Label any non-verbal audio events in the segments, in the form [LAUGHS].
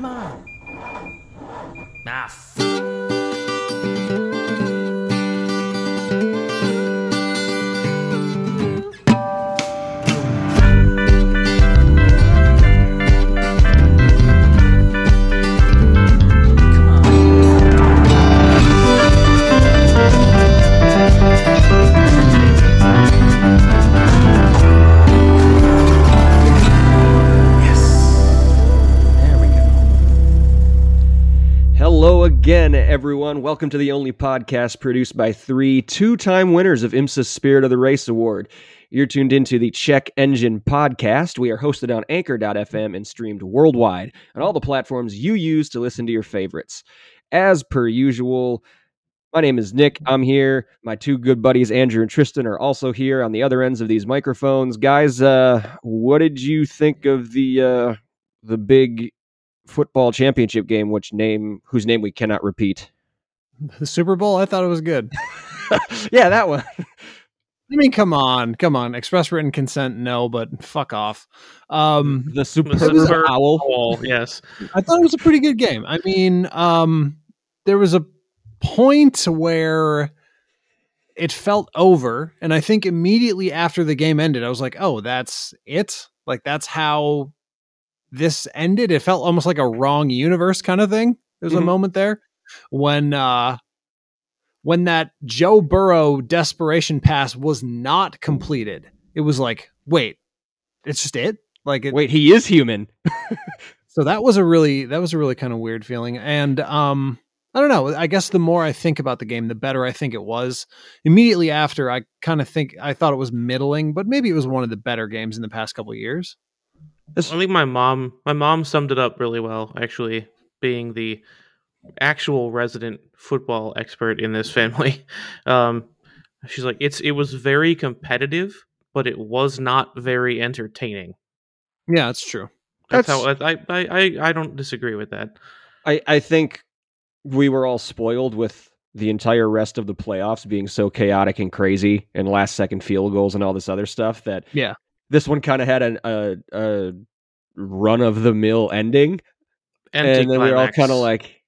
Come on. Ah, again, everyone. Welcome to the only podcast produced by three two time winners of IMSA's Spirit of the Race Award. You're tuned into the Check Engine podcast. We are hosted on anchor.fm and streamed worldwide on all the platforms you use to listen to your favorites. As per usual, my name is Nick. I'm here. My two good buddies, Andrew and Tristan, are also here on the other ends of these microphones. Guys, uh, what did you think of the uh, the big football championship game, which name whose name we cannot repeat. The Super Bowl, I thought it was good. [LAUGHS] yeah, that one. I mean, come on, come on. Express written consent, no, but fuck off. Um, The superb Super owl. Bowl, yes. I thought it was a pretty good game. I mean, um, there was a point where it felt over, and I think immediately after the game ended, I was like, "Oh, that's it." Like that's how this ended. It felt almost like a wrong universe kind of thing. There's a Mhm. moment there when uh when that Joe Burrow desperation pass was not completed. It was like, wait, it's just it? Like it, Wait, he is human. [LAUGHS] so that was a really that was a really kind of weird feeling and um i don't know i guess the more i think about the game the better i think it was immediately after i kind of think i thought it was middling but maybe it was one of the better games in the past couple of years I think my mom my mom summed it up really well, actually, being the actual resident football expert in this [LAUGHS] family. Um, she's like, it's it was very competitive, but it was not very entertaining. yeah that's true That's, That's- how I, I I I don't disagree with that. I, I think we were all spoiled with the entire rest of the playoffs being so chaotic and crazy and last second field goals and all this other stuff that Yeah. This one kind of had an, a, a run of the mill ending. And then we were all kind of like,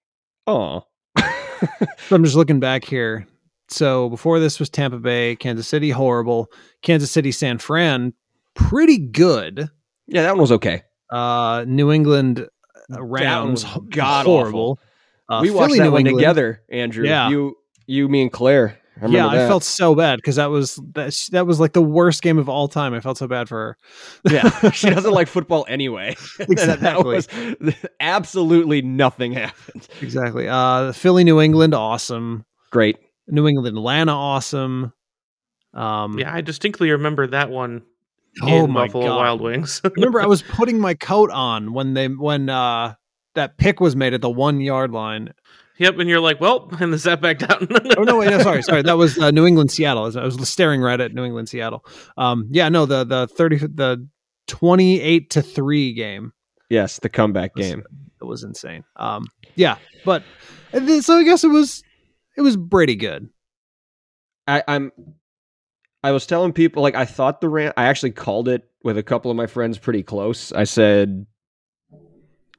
oh. [LAUGHS] so i'm just looking back here so before this was tampa bay kansas city horrible kansas city san fran pretty good yeah, that one was okay. uh new england uh, rams god-awful. horrible uh, we watched that New one England- together, Andrew. Yeah. You, you, me, and Claire. I yeah, remember I felt so bad because that was that, that was like the worst game of all time. I felt so bad for her. Yeah, [LAUGHS] she doesn't like football anyway. [LAUGHS] That- that was [LAUGHS] absolutely nothing happened. exactly. Uh, Philly, New England, awesome. Great. New England, Atlanta, awesome. Um, Yeah, I distinctly remember that one Oh in my Buffalo God. Wild Wings. remember I was putting my coat on when they when uh that pick was made at the one yard line. Yep, and you're like, well, [LAUGHS] and the set back down. [LAUGHS] Oh no, wait, no, sorry, sorry. That was uh, New England, Seattle. I was staring right at New England, Seattle. Um, yeah, no, the the thirty the twenty eight to three game. Yes, the comeback was- game. It was insane. Um, yeah, but so I guess it was it was pretty good. I, I'm. I was telling people like I thought the Ram. I actually called it with a couple of my friends pretty close. I said,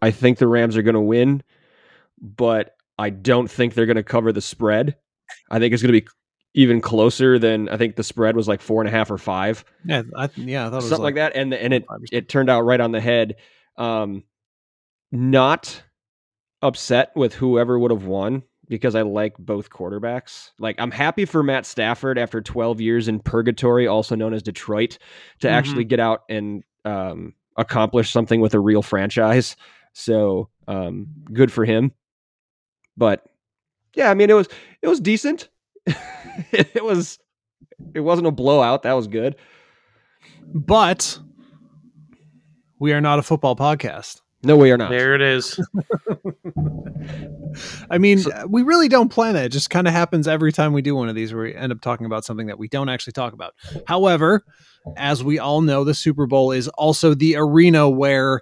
I think the Rams are going to win, but I don't think they're going to cover the spread. I think it's going to be even closer than I think the spread was like four and a half or five. Yeah, I, yeah, I thought it was something like, that, and and it it turned out right on the head. Um, not upset with whoever would have won because I like both quarterbacks. Like I'm happy for Matt Stafford after 12 years in purgatory, also known as Detroit, to actually get out and um, accomplish something with a real franchise. So um, good for him. But yeah, I mean it was it was decent. [LAUGHS] it was it wasn't a blowout. That was good. But we are not a football podcast. No, we are not. there it is. I mean, So- we really don't plan that. It just kind of happens every time we do one of these where we end up talking about something that we don't actually talk about. However, as we all know, the Super Bowl is also the arena where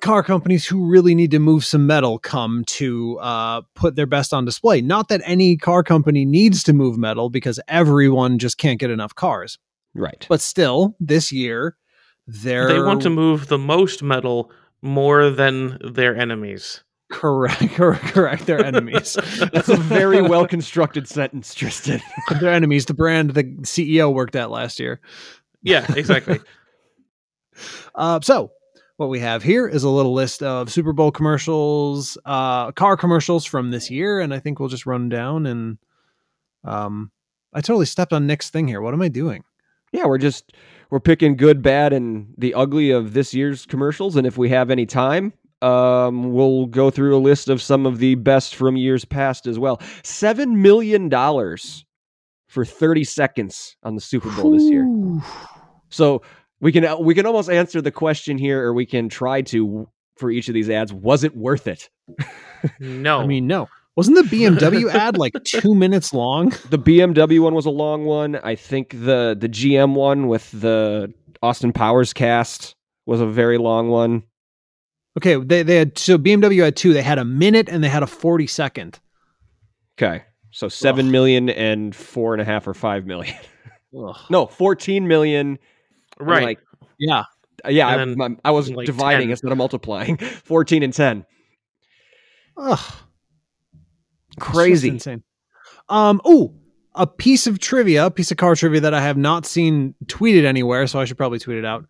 car companies who really need to move some metal come to uh, put their best on display. Not that any car company needs to move metal because everyone just can't get enough cars. Right. But still, this year, they're They want to move the most metal, more than their enemies. Correct, [LAUGHS] correct, correct. They're enemies. [LAUGHS] That's a very well constructed sentence, Tristan. [LAUGHS] They're enemies. The brand the CEO worked at last year. Yeah, exactly. Uh, so what we have here is a little list of Super Bowl commercials, uh, car commercials from this year, and I think we'll just run down and um, I totally stepped on Nick's thing here. What am I doing? Yeah, we're just we're picking good, bad, and the ugly of this year's commercials, and if we have any time, um, we'll go through a list of some of the best from years past as well. Seven million dollars for thirty seconds on the Super Bowl this year. So we can uh, we can almost answer the question here, or we can try to for each of these ads. Was it worth it? No, I mean, no. Wasn't the BMW [LAUGHS] ad like two minutes long? The BMW one was a long one. I think the the GM one with the Austin Powers cast was a very long one. Okay, they, they had so BMW had two. They had a minute and they had a 40 second. Okay. So seven million and four and a half or five million. Ugh. no, fourteen million. Right? Like, Yeah. yeah, I, then, I- I was like, dividing 10. instead of multiplying. [LAUGHS] Fourteen and ten. Ugh. Crazy. insane. Um, oh, a piece of trivia, a piece of car trivia that I have not seen tweeted anywhere, so I should probably tweet it out.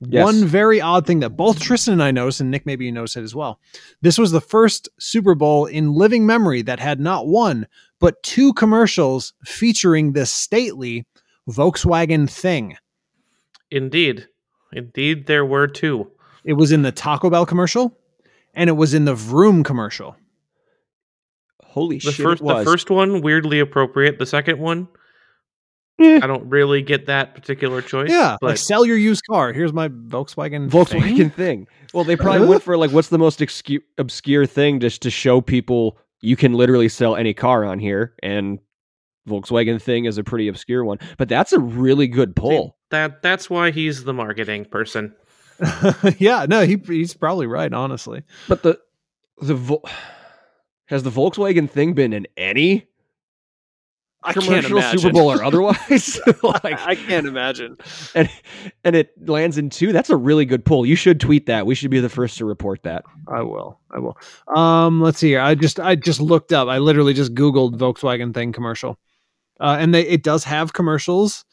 Yes. One very odd thing that both Tristan and I noticed, and Nick, maybe you noticed it as well. This was the first Super Bowl in living memory that had not one, but two commercials featuring this stately Volkswagen thing. Indeed, indeed, there were two. It was in the Taco Bell commercial, and it was in the Vroom commercial. Holy The shit! first, it was. the first one weirdly appropriate. The second one, Eh. I don't really get that particular choice. Yeah, but like sell your used car. Here's my Volkswagen. Volkswagen thing. thing. Well, they probably went for like, what's the most excu- obscure thing just to show people you can literally sell any car on here, and Volkswagen thing is a pretty obscure one. But that's a really good pull. that that's why he's the marketing person. [LAUGHS] yeah, no, he he's probably right. Honestly, But the the Vol- has the Volkswagen thing been in any I can't commercial. Super Bowl or otherwise? [LAUGHS] [LAUGHS] like, I can't imagine. and and it lands in two. That's a really good pull. You should tweet that. We should be the first to report that. I will. I will. Um, let's see here. I just I just looked up. I literally just Googled Volkswagen thing commercial, uh, and they it does have commercials.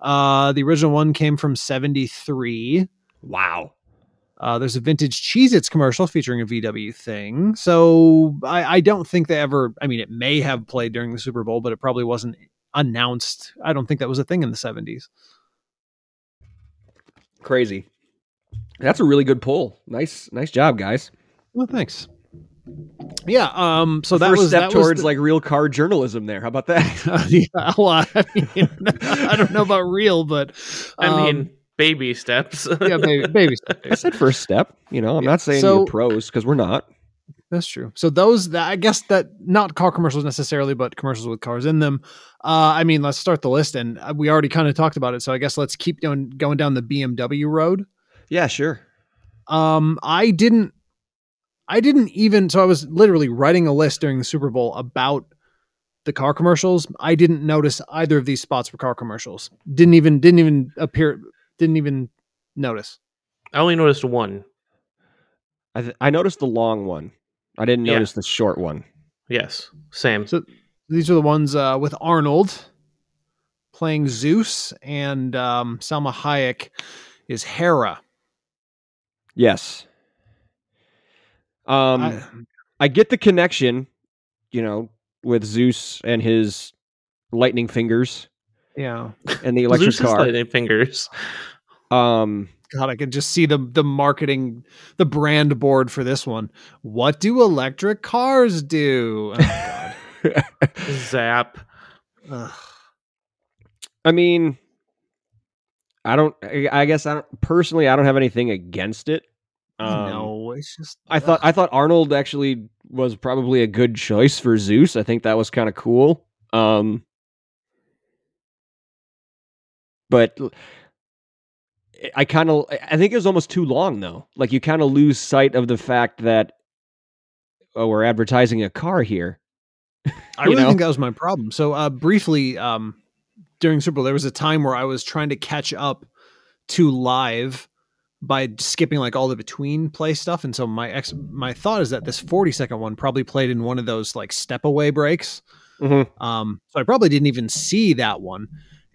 Uh, the original one came from '73. Wow. Uh, there's a vintage Cheez Its commercial featuring a VW thing. So I, I don't think they ever, I mean, it may have played during the Super Bowl, but it probably wasn't announced. I don't think that was a thing in the 70s. Crazy. That's a really good pull. Nice, nice job, guys. Well, thanks. Yeah. Um. So that First was step that was towards the- like real car journalism. There. How about that? [LAUGHS] yeah. Well, I mean, I don't know about real, but I um, mean, baby steps. yeah, baby, [LAUGHS] baby step. I said first step. You know, I'm Yeah. not saying So- you're pros because we're not. That's true. So those, that, I guess that not car commercials necessarily, but commercials with cars in them. Uh, I mean, let's start the list, and uh, we already kind of talked about it. So I guess let's keep going going down the BMW road. Yeah, sure. Um, I didn't, I didn't even. So I was literally writing a list during the Super Bowl about the car commercials. I didn't notice either of these spots for car commercials. Didn't even didn't even appear. Didn't even notice. I only noticed one. I th- I noticed the long one. I didn't Yeah. notice the short one. Yes, same. So these are the ones uh, with Arnold playing Zeus, and um, Salma Hayek is Hera. Yes. Um, I- I get the connection, you know, with Zeus and his lightning fingers yeah, and the [LAUGHS] electric car. lightning fingers. Um, God, I can just see the the marketing, the brand board for this one. What do electric cars do? Oh, God. [LAUGHS] Zap. Ugh. I mean, I don't. I I guess I don't personally. I don't have anything against it. Um, no, it's just I thought I thought Arnold actually was probably a good choice for Zeus. I think that was kind of cool. Um, but I kind of I think it was almost too long though. Like you kind of lose sight of the fact that oh, we're advertising a car here. [LAUGHS] I really know? think that was my problem. So uh, briefly, um, during Super Bowl, there was a time where I was trying to catch up to live by skipping like all the between play stuff. And so my ex my thought is that this 40 second one probably played in one of those like step away breaks. Mhm. Um, so I probably didn't even see that one.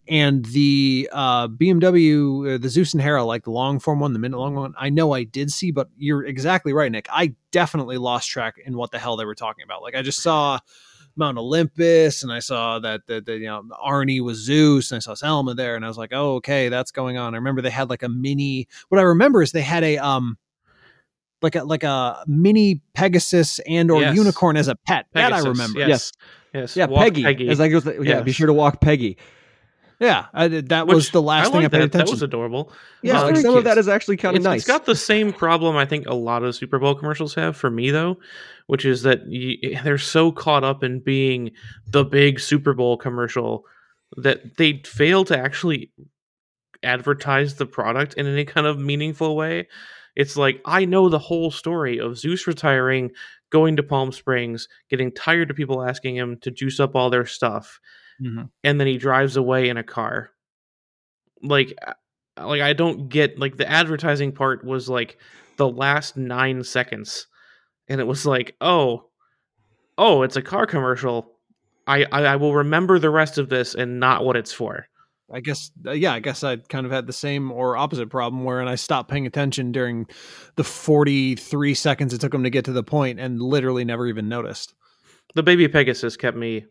And the uh, BMW, uh, the Zeus and Hera, like the long form one, the minute long one, I know I did see, but you're exactly right, Nick. I definitely lost track in what the hell they were talking about. Like I just saw Mount Olympus, and I saw that the, the you know Arnie was Zeus, and I saw Salma there, and I was like, oh okay, that's going on. I remember they had like a mini. What I remember is they had a um. Like a like a mini Pegasus and or Yes. unicorn as a pet. that I remember. Yes. Yes. Yeah, Walk Peggy. It's like yeah, be sure to walk Peggy. Yeah, I, that was the last I thing I like paid that. attention. That was adorable. Yeah, It's like very some of that is actually kind of nice. It's got the same problem I think a lot of Super Bowl commercials have for me though, which is that y eh, they're so caught up in being the big Super Bowl commercial that they fail to actually advertise the product in any kind of meaningful way. It's like I know the whole story of Zeus retiring, going to Palm Springs, getting tired of people asking him to juice up all their stuff, Mhm. and then he drives away in a car. Like, like I don't get like the advertising part was like the last nine seconds, and it was like, oh, oh, it's a car commercial. I I, I will remember the rest of this and not what it's for. I guess, uh, yeah, I guess I kind of had the same or opposite problem wherein I stopped paying attention during the 43 seconds it took him to get to the point and literally never even noticed. The baby Pegasus kept me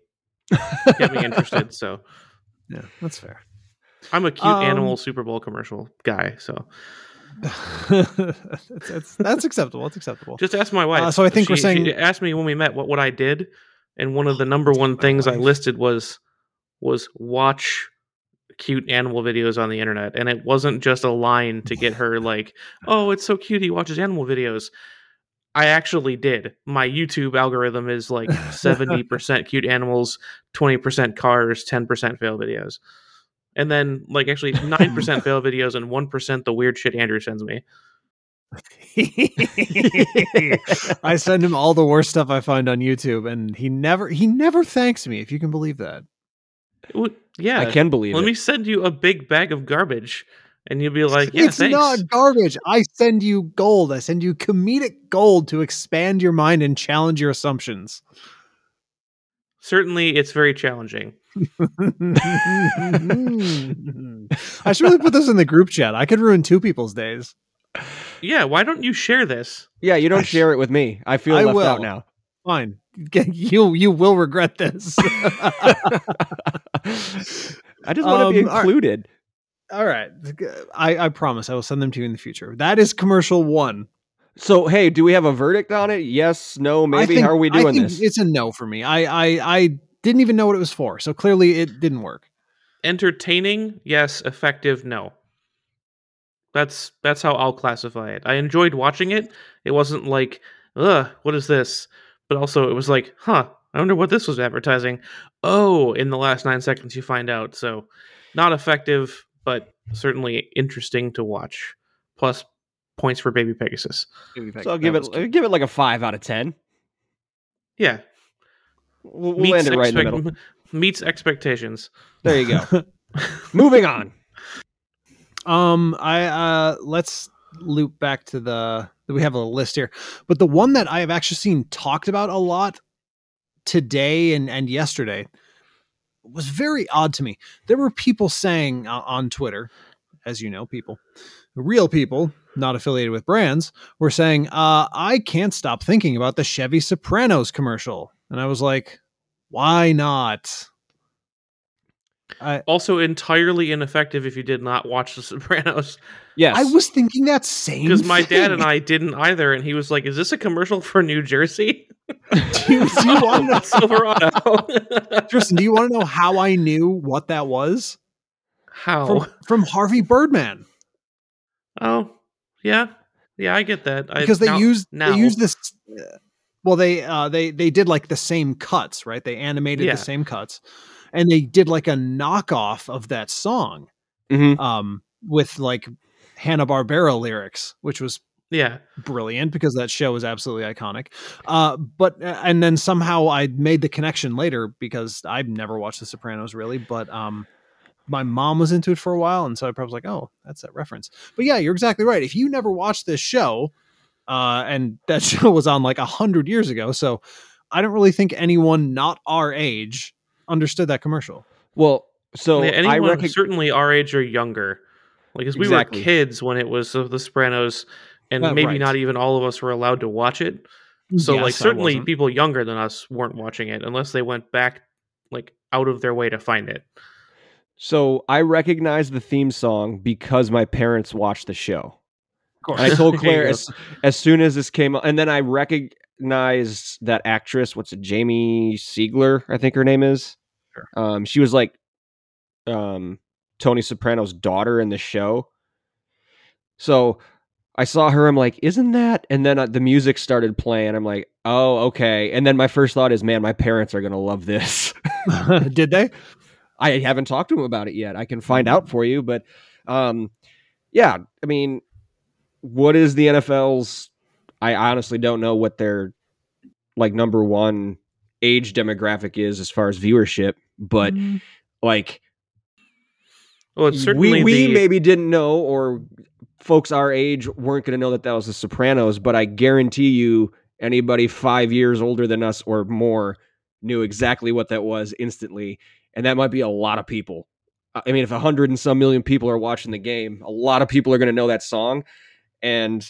[LAUGHS] kept me interested. So Yeah, that's fair. I'm a cute Um, animal Super Bowl commercial guy. So [LAUGHS] that's, that's, that's acceptable. It's acceptable. just ask my wife. Uh, so I think we're saying- she asked me when we met what what I did, and one of the number one things I listed was was watch cute animal videos on the internet and it wasn't just a line to get her like oh it's so cute he watches animal videos i actually did my youtube algorithm is like [LAUGHS] 70% cute animals 20% cars 10% fail videos and then like actually 9% fail videos and 1% the weird shit andrew sends me [LAUGHS] I send him all the worst stuff I find on YouTube and he never he never thanks me if you can believe that. Well, yeah I can believe it. let it. me send you a big bag of garbage and you'll be like yeah it's thanks not garbage. I send you gold. I send you comedic gold to expand your mind and challenge your assumptions. certainly it's very challenging [LAUGHS] I should really put this in the group chat. I could ruin two people's days. yeah why don't you share this yeah, you don't sh- share it with me. I feel I left will. out now. Fine. You you will regret this. [LAUGHS] I just want to be Um, all right. included. All right. I, I promise I will send them to you in the future. That is commercial one. So, hey, do we have a verdict on it? Yes, no, maybe. think- How are we I doing think this? It's a no for me. I, I I didn't even know what it was for. So clearly it didn't work. entertaining yes effective no that's that's how i'll classify it i enjoyed watching it it wasn't like ugh what is this but also it was like huh i wonder what this was advertising oh in the last nine seconds you find out so not effective but certainly interesting to watch plus points for baby pegasus So I'll give it I'll give it like a five out of ten. yeah We'll, we'll end it right in the middle. [LAUGHS] meets expectations There you go. [LAUGHS] Moving on. Um, I uh, let's loop back to the. We have a list here, but the one that I have actually seen talked about a lot today and and yesterday was very odd to me. There were people saying uh, on Twitter, as you know, people, real people, not affiliated with brands, were saying, uh, "I can't stop thinking about the Chevy Sopranos commercial," and I was like, "Why not?" I, also entirely ineffective if you did not watch the sopranos Yes. I was thinking that same because my dad and I didn't either, and he was like, "Is this a commercial for New Jersey?" [LAUGHS] do you, do you want to know, [LAUGHS] Silverado? [LAUGHS] Tristan? Do you want to know how I knew what that was How? from from Harvey Birdman? oh, yeah, yeah, I get that. I- Because they now- used now. they used this. uh, Well, they uh, they they did like the same cuts, right? They animated Yeah. the same cuts, and they did like a knockoff of that song, Mhm. um, with like Hanna Barbera lyrics, which was yeah, brilliant because that show is absolutely iconic. Uh, but and then somehow I made the connection later because I've never watched The Sopranos really, but um, my mom was into it for a while, and so I probably was like, "Oh, that's that reference." But yeah, you're exactly right. If you never watched this show, uh, and that [LAUGHS] show was on like a hundred years ago, so I don't really think anyone not our age understood that commercial. Well, so Yeah, I anyone reckon certainly our age or younger. Like, as we Exactly. were kids when it was of The Sopranos, and Uh, maybe right. not even all of us were allowed to watch it. So, Yes, like, certainly people younger than us weren't watching it unless they went back, like, out of their way to find it. so I recognized the theme song because my parents watched the show. Of course. And I told [LAUGHS] Claire as, as soon as this came, up, and then I recognized that actress. What's it? Jamie Sigler, I think her name is. Sure. Um, she was like, um, Tony Soprano's daughter in the show. So I saw her. I'm like, isn't that? And then uh, the music started playing. I'm like, oh, okay. And then my first thought is, man, my parents are gonna love this. [LAUGHS] [LAUGHS] Did they? I haven't talked to them about it yet. I can find out for you, but um, yeah, I mean, what is the NFL's? I honestly don't know what their like number one age demographic is as far as viewership, but Mm. like Well, it's certainly we we the, maybe didn't know, or folks our age weren't going to know that that was The Sopranos. But I guarantee you, anybody five years older than us or more knew exactly what that was instantly, and that might be a lot of people. I mean, if a hundred and some million people are watching the game, a lot of people are going to know that song, and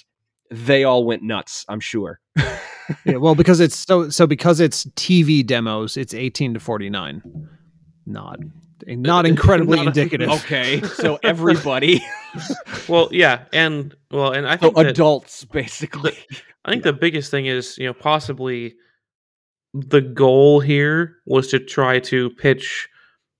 they all went nuts. I'm sure. [LAUGHS] yeah, well, because it's so so because it's TV demos, it's 18 to 49. Not not [LAUGHS] incredibly Not a- indicative. Okay, [LAUGHS] so everybody, well, yeah, and well, and I think that, adults, basically. I think the biggest thing is you know possibly the goal here was to try to pitch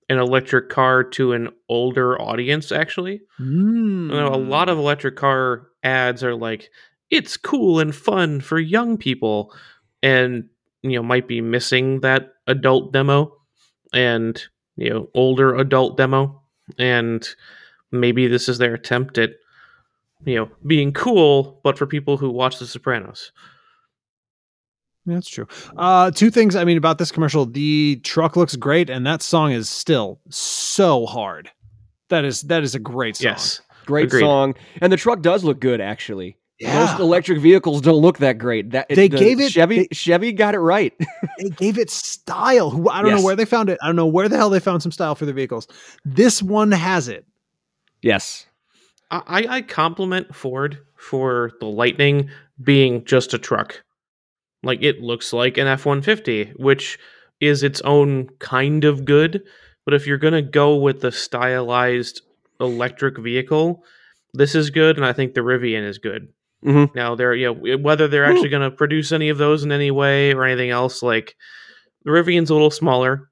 an electric car to an older audience. Actually, Mm. You know, a lot of electric car ads are like it's cool and fun for young people and you know might be missing that adult demo and you know older adult demo and maybe this is their attempt at you know being cool but for people who watch the sopranos That's true. Uh, two things. I mean, about this commercial, the truck looks great, and that song is still so hard. That is that is a great song. yes Great Agreed. song, and the truck does look good. Actually, Yeah. most electric vehicles don't look that great. That They the gave it- Chevy. they- Chevy got it right. [LAUGHS] They gave it style. Who I don't Yes. know where they found it. I don't know where the hell they found some style for their vehicles. This one has it. yes, I, I compliment Ford for the Lightning being just a truck. Like it looks like an F one fifty, which is its own kind of good. But if you're gonna go with the stylized electric vehicle, this is good, and I think the Rivian is good. Mhm. Now they're you know whether they're actually gonna produce any of those in any way or anything else, like the Rivian's a little smaller,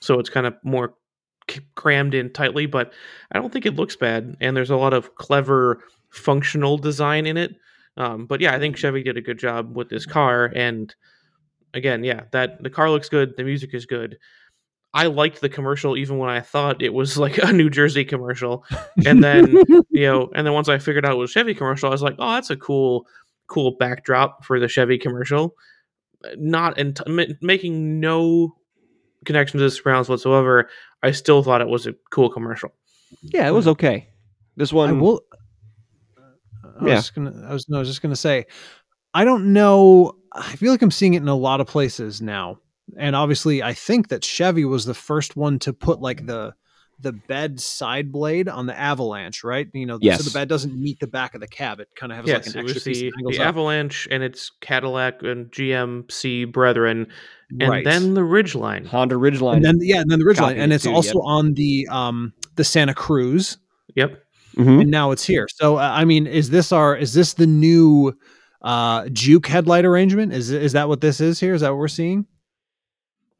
so it's kind of more c- crammed in tightly, but I don't think it looks bad, and there's a lot of clever functional design in it. Um, but yeah, I think Chevy did a good job with this car, and again, yeah, that the car looks good, the music is good. I liked the commercial even when I thought it was like a New Jersey commercial, [LAUGHS] and then you know, and then once I figured out it was Chevy commercial, I was like, oh, that's a cool, cool backdrop for the Chevy commercial. Not and making no connection to the Sopranos whatsoever. I still thought it was a cool commercial. yeah, it was hmm. okay. This one, I will. I was Yeah. just gonna. I was no. I was just gonna say. I don't know. I feel like I'm seeing it in a lot of places now, and obviously, I think that Chevy was the first one to put like the the bed side blade on the Avalanche, right? You know, so the bed doesn't meet the back of the cab; it kind of has yes, like an extra piece the, that angles the. Avalanche and its Cadillac and GMC brethren, and Right. then the Ridgeline. Honda Ridgeline. and then yeah, and then the Ridgeline, Copied and it's too, also yep. on the um the Santa Cruz, Yep. Mhm. and now it's here. So uh, I mean, is this our is this the new uh Juke headlight arrangement? Is is that what this is here? Is that what we're seeing?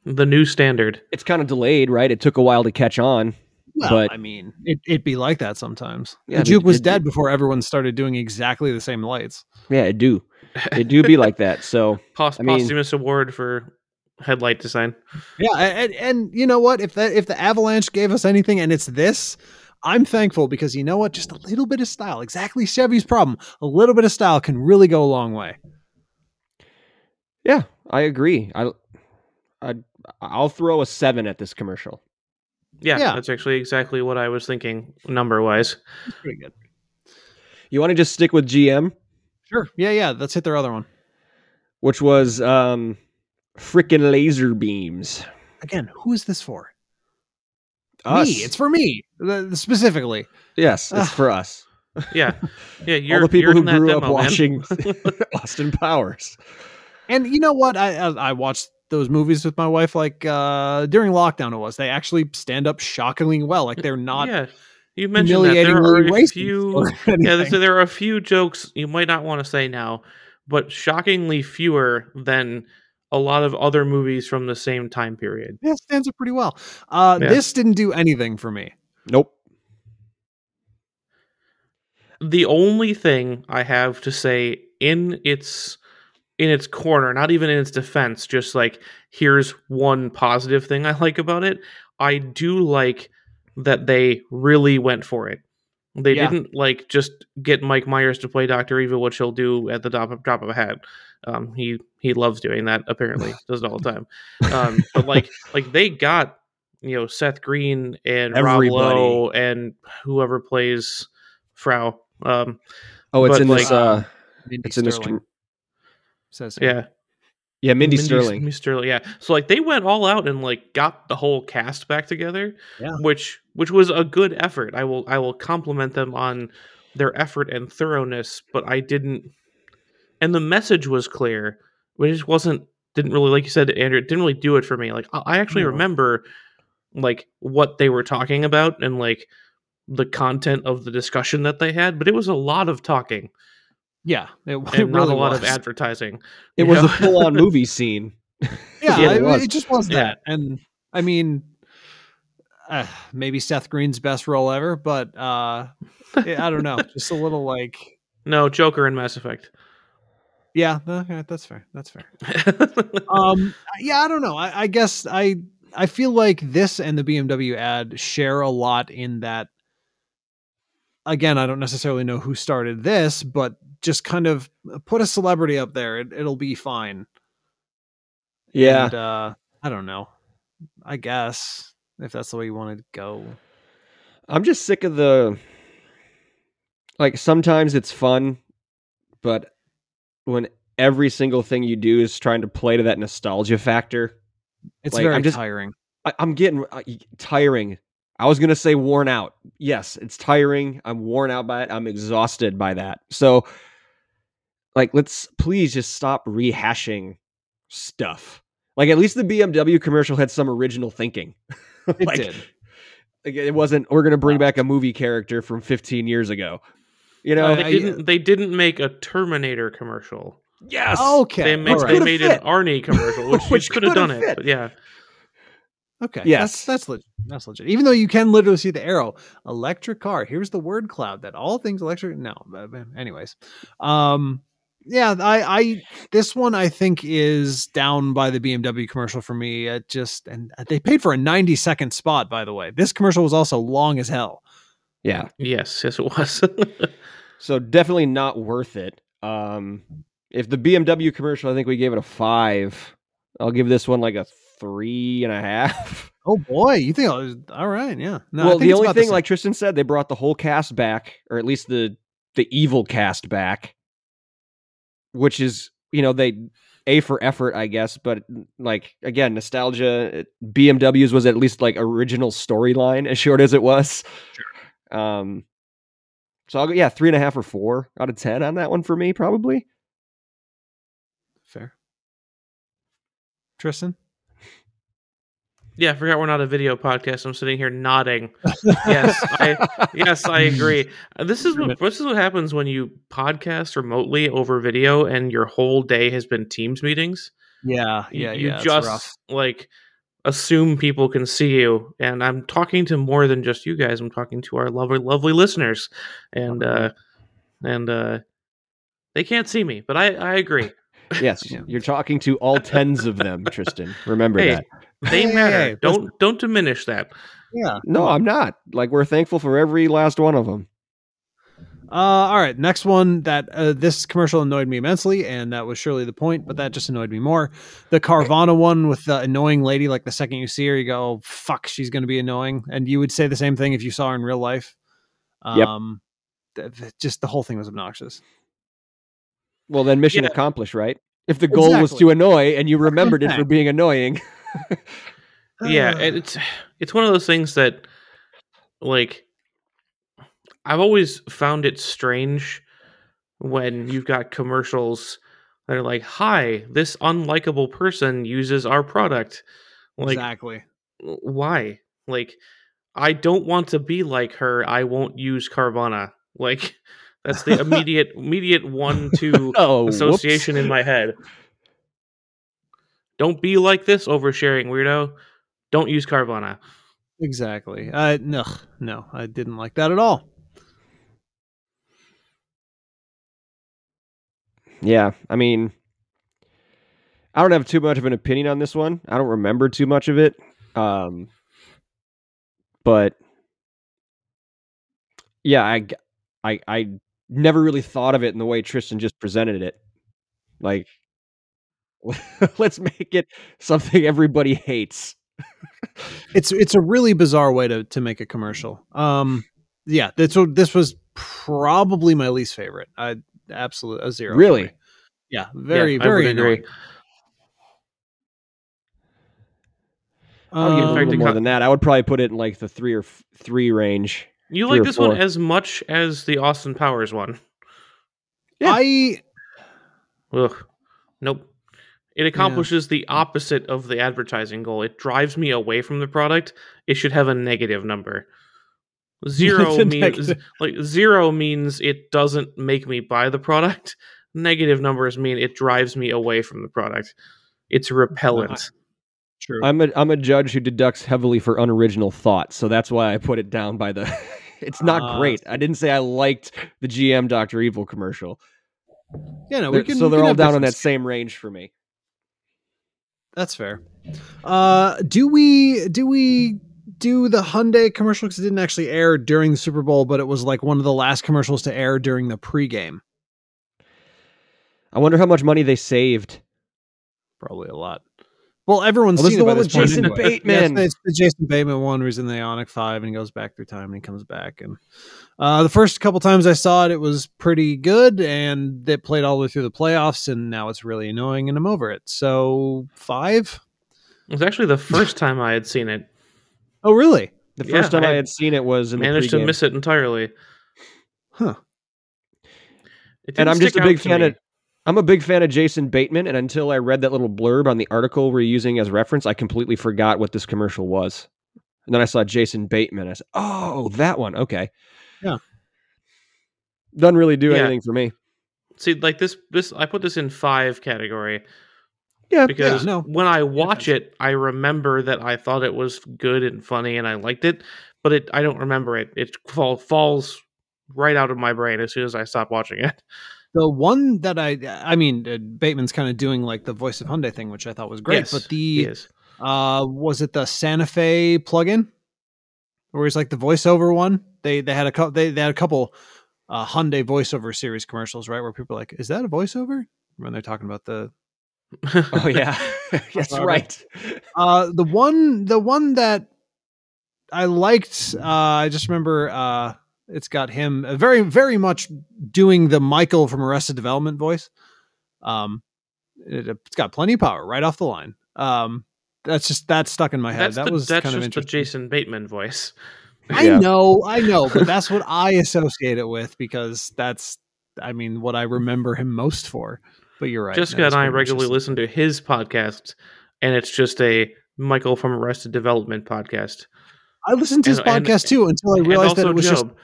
The new standard. it's kind of delayed, right? It took a while to catch on. Well, But- I mean, it it'd be like that sometimes. Yeah, the Juke was they- dead before everyone started doing exactly the same lights. Yeah, it do. It do be like that. So [LAUGHS] Pos- I mean- posthumous award for headlight design. Yeah, and, and you know what? If that if the Avalanche gave us anything, and it's this. I'm thankful because you know what? Just a little bit of style, exactly Chevy's problem. A little bit of style can really go a long way. yeah, I agree. I, I I'll throw a seven at this commercial. Yeah, Yeah. that's actually exactly what I was thinking number wise. Pretty good. You want to just stick with GM, Sure. Yeah, yeah. Let's hit their other one. which was um, freaking laser beams. Again, who is this for? Us. Me. It's for me uh, specifically. yes, it's Ah. for us. Yeah, yeah. [LAUGHS] You're, All the people you're who in that grew up demo, man. watching [LAUGHS] [LAUGHS] Austin Powers. And you know what? I I, I watched those movies with my wife like uh during lockdown. It was they actually stand up shockingly well. Like they're not yeah, you mentioned that there humiliatingly are a few. [LAUGHS] Yeah, so there are a few jokes you might not want to say now, but shockingly fewer than a lot of other movies from the same time period. yeah, it stands up pretty well. Uh, Yeah. This didn't do anything for me. Nope. the only thing I have to say in its in its corner, not even in its defense, just like here's one positive thing I [LAUGHS] like about it. I do like that they really went for it. They Yeah. didn't like just get Mike Myers to play Doctor Evil, which he'll do at the drop of, drop of a hat. Um, he he loves doing that. Apparently, [LAUGHS] does it all the time. Um, but like like they got you know Seth Green and Everybody. Rob Lowe and whoever plays Frau. Um, Oh, it's But, in this. like, Uh, Mindy it's in this. Sterling com- says yeah, yeah, Mindy, Mindy- Sterling. Mindy Sterling, yeah. So like they went all out and like got the whole cast back together, Yeah. which which was a good effort. I will I will compliment them on their effort and thoroughness, but I didn't. And the message was clear, but it just wasn't. Didn't really like you said, Andrew. It didn't really do it for me. Like I I actually No. remember like what they were talking about and like the content of the discussion that they had, but it was a lot of talking Yeah, it, [LAUGHS] it and not really a lot was. of advertising. It was know? a full-on [LAUGHS] movie scene. [LAUGHS] Yeah, Yeah, it it, was. it just was Yeah. that. And I mean, uh, maybe Seth Green's best role ever, but uh, I I don't know. Just a little like, no Joker in Mass Effect. yeah, no, yeah, that's fair. That's fair. um yeah i don't know I, I guess i i feel like this and the bmw ad share a lot in that again i don't necessarily know who started this but just kind of put a celebrity up there it, it'll be fine Yeah, and, uh i don't know i guess if that's the way you want to go I'm just sick of the. Like sometimes it's fun, but when every single thing you do is trying to play to that nostalgia factor, it's Like, very I'm just- tiring I, I'm getting uh, tiring. I was gonna say worn out. Yes, it's tiring. I'm worn out by it. I'm exhausted by that. So, like, let's please just stop rehashing stuff. Like, at least the BMW commercial had some original thinking. [LAUGHS] it like, did like, it wasn't. We're gonna bring back a movie character from 15 years ago. You know? Uh, they I- didn't. They didn't make a Terminator commercial. yes. okay They made all they. Could've made an Arnie commercial, which, [LAUGHS] Which which could have done could've it. But yeah, Okay. Yes. That's that's legit. That's legit. Even though you can literally see the arrow, electric car. Here's the word cloud that all things electric. No, but- but anyways, um, yeah, I, I this one I think is down by the BMW commercial for me. It just and they paid for a 90 second spot. By the way, this commercial was also long as hell. Yeah. yes, yes, it was. [LAUGHS] So definitely not worth it. Um, if the BMW commercial, I think we gave it a five. I'll give this one like a three and a half. Oh boy, you think? I was, all right, yeah. No, well, the only thing, same. like Tristan said, they brought the whole cast back, or at least the the evil cast back, which is you know they a for effort, I guess. But like again, nostalgia. BMW's was at least like original storyline, as short as it was. Sure. Um. So I'll go yeah three and a half or four out of ten on that one for me probably. fair. Tristan, yeah, I forgot we're not a video podcast. I'm sitting here nodding. [LAUGHS] Yes, I yes I agree. Uh, This is what this is what happens when you podcast remotely over video, and your whole day has been Teams meetings. yeah, yeah, you yeah. just like assume people can see you and i'm talking to more than just you guys i'm talking to our lovely lovely listeners and uh and uh they can't see me but i i agree [LAUGHS] Yes, you're talking to all tens of them, Tristan. Remember Hey, that. They Hey, matter hey, don't don't diminish that Yeah. No, I'm not. Like we're thankful for every last one of them. Uh, all right, next one that uh, this commercial annoyed me immensely, and that was surely the point, but that just annoyed me more. The Carvana one with the annoying lady, like the second you see her, you go, oh, "Fuck, she's going to be annoying," and you would say the same thing if you saw her in real life. Yep. Um, th- th- just the whole thing was obnoxious. Well, then mission Yeah. accomplished, right? If the goal was to annoy and you remembered it for being annoying. [LAUGHS] [LAUGHS] yeah and [SIGHS] it's it's one of those things that like i've always found it strange when you've got commercials that are like hi this unlikable person uses our product like exactly. why like i don't want to be like her i won't use carvana like [LAUGHS] that's the [LAUGHS] immediate immediate one two oh, whoops. association in my head don't be like this oversharing weirdo don't use carvana Exactly. Uh, no, no, I didn't like that at all. Yeah, I mean, I don't have too much of an opinion on this one. I don't remember too much of it. Um, but yeah, I, I, I never really thought of it in the way Tristan just presented it. Like, [LAUGHS] let's make it something everybody hates. It's it's a really bizarre way to to make a commercial. Um, yeah, this this was probably my least favorite. I absolute a zero. Really? me. Yeah, very Yeah, I very would agree. annoying. I'll give it a Um, little more it than that. I would probably put it in like the three or f- three range. You Three like or this one as much as the Austin Powers one? Yeah. I Ugh. Nope. It accomplishes the opposite of the advertising goal. It drives me away from the product. It should have a negative number. [LAUGHS] Zero means negative. like zero means it doesn't make me buy the product. [LAUGHS] Negative numbers mean it drives me away from the product. It's repellent. true. I'm a I'm a judge who deducts heavily for unoriginal thought, so that's why I put it down by the. [LAUGHS] it's not Ah, great. I didn't say I liked the GM Doctor Evil commercial. yeah, no, They're- we can. so they're can all down on that same range for me. That's fair. Uh, do we do we do the Hyundai commercial because it didn't actually air during the Super Bowl, but it was like one of the last commercials to air during the pregame. I wonder how much money they saved. Probably a lot. Well, everyone's Well, seen is the it by one this with Jason anyway. Bateman. Yes, it's the Jason Bateman one where he's in the Ioniq Five and he goes back through time and he comes back. And uh, the first couple times I saw it, it was pretty good, and it played all the way through the playoffs. And now it's really annoying, and I'm over it. So five. It was actually the first [LAUGHS] time I had seen it. Oh, really? The Yeah, first time I, I had seen it was in the Managed the to miss it entirely. Huh. It and I'm just a big fan me. of. I'm a big fan of Jason Bateman, and until I read that little blurb on the article we're using as reference, I completely forgot what this commercial was. And then I saw Jason Bateman. I said, "Oh, that one. Okay." Yeah. Doesn't really do Yeah. anything for me. See, like this, this I put this in five category Yeah, because no. when I watch it, I remember that I thought it was good and funny and I liked it, but it I don't remember it. It fall, falls right out of my brain as soon as I stop watching it. The one that I, I mean, uh, Bateman's kind of doing like the voice of Hyundai thing, which I thought was great. Yes, but the, uh, was it the Santa Fe plugin, where he's like the voiceover one? They they had a couple. They, they had a couple uh, Hyundai voiceover series commercials, right? Where people are like, "Is that a voiceover?" When they're talking about the [LAUGHS] Oh yeah, [LAUGHS] [LAUGHS] that's right. uh, the one the one that I liked. Uh, I just remember uh, it's got him uh, very very much doing the Michael from Arrested Development voice. Um, it, it's got plenty of power right off the line. Um, that's just that stuck in my head. That's, that the, was that's kind of just the. Jason Bateman voice. I Yeah. know, I know, but that's what [LAUGHS] I associate it with because that's, I mean, what I remember him most for. But you're right. Jessica and I regularly just- listen to his podcast, and it's just a Michael from Arrested Development podcast. I listened to his and- and- podcast too until I realized that it was just Job.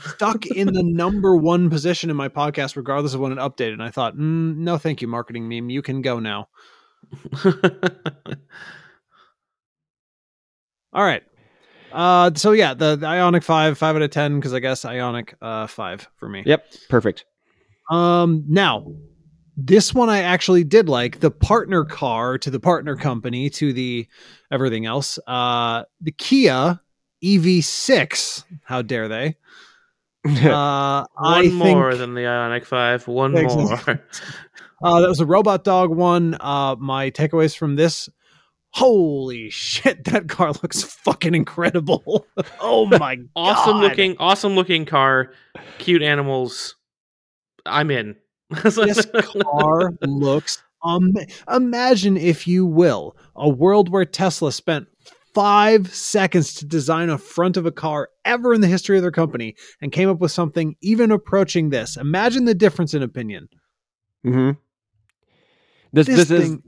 Stuck in the number one position in my podcast, regardless of when it updated. And I thought, mm, no, thank you, marketing meme. You can go now. [LAUGHS] All right. Uh, so yeah, the, the Ioniq five, five out of ten, because I guess Ioniq uh five for me. Yep, perfect. Um, now this one I actually did like the partner car to the partner company to the everything else. Uh, the Kia EV6. How dare they? [LAUGHS] Uh, I One more than the Ioniq Five. One Exactly. more. [LAUGHS] uh, that was a robot dog one. Uh, my takeaways from this. Holy shit, [LAUGHS] that car looks fucking incredible. oh my god. awesome looking, awesome looking car. Cute animals. I'm in. This car looks um imagine if you will a world where Tesla spent 5 seconds to design a front of a car ever in the history of their company and came up with something even approaching this. Imagine the difference in opinion. hmm This This, this, is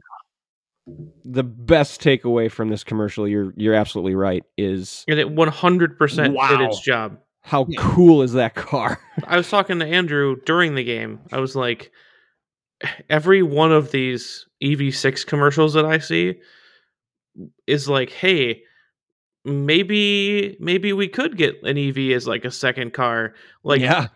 the best takeaway from this commercial. You're you're absolutely right. Is And it 100% did its job. how Yeah. cool is that car? [LAUGHS] I was talking to Andrew during the game. I was like, [SIGHS] every one of these EV6 commercials that I see is like, hey, maybe maybe we could get an EV as like a second car. Like yeah,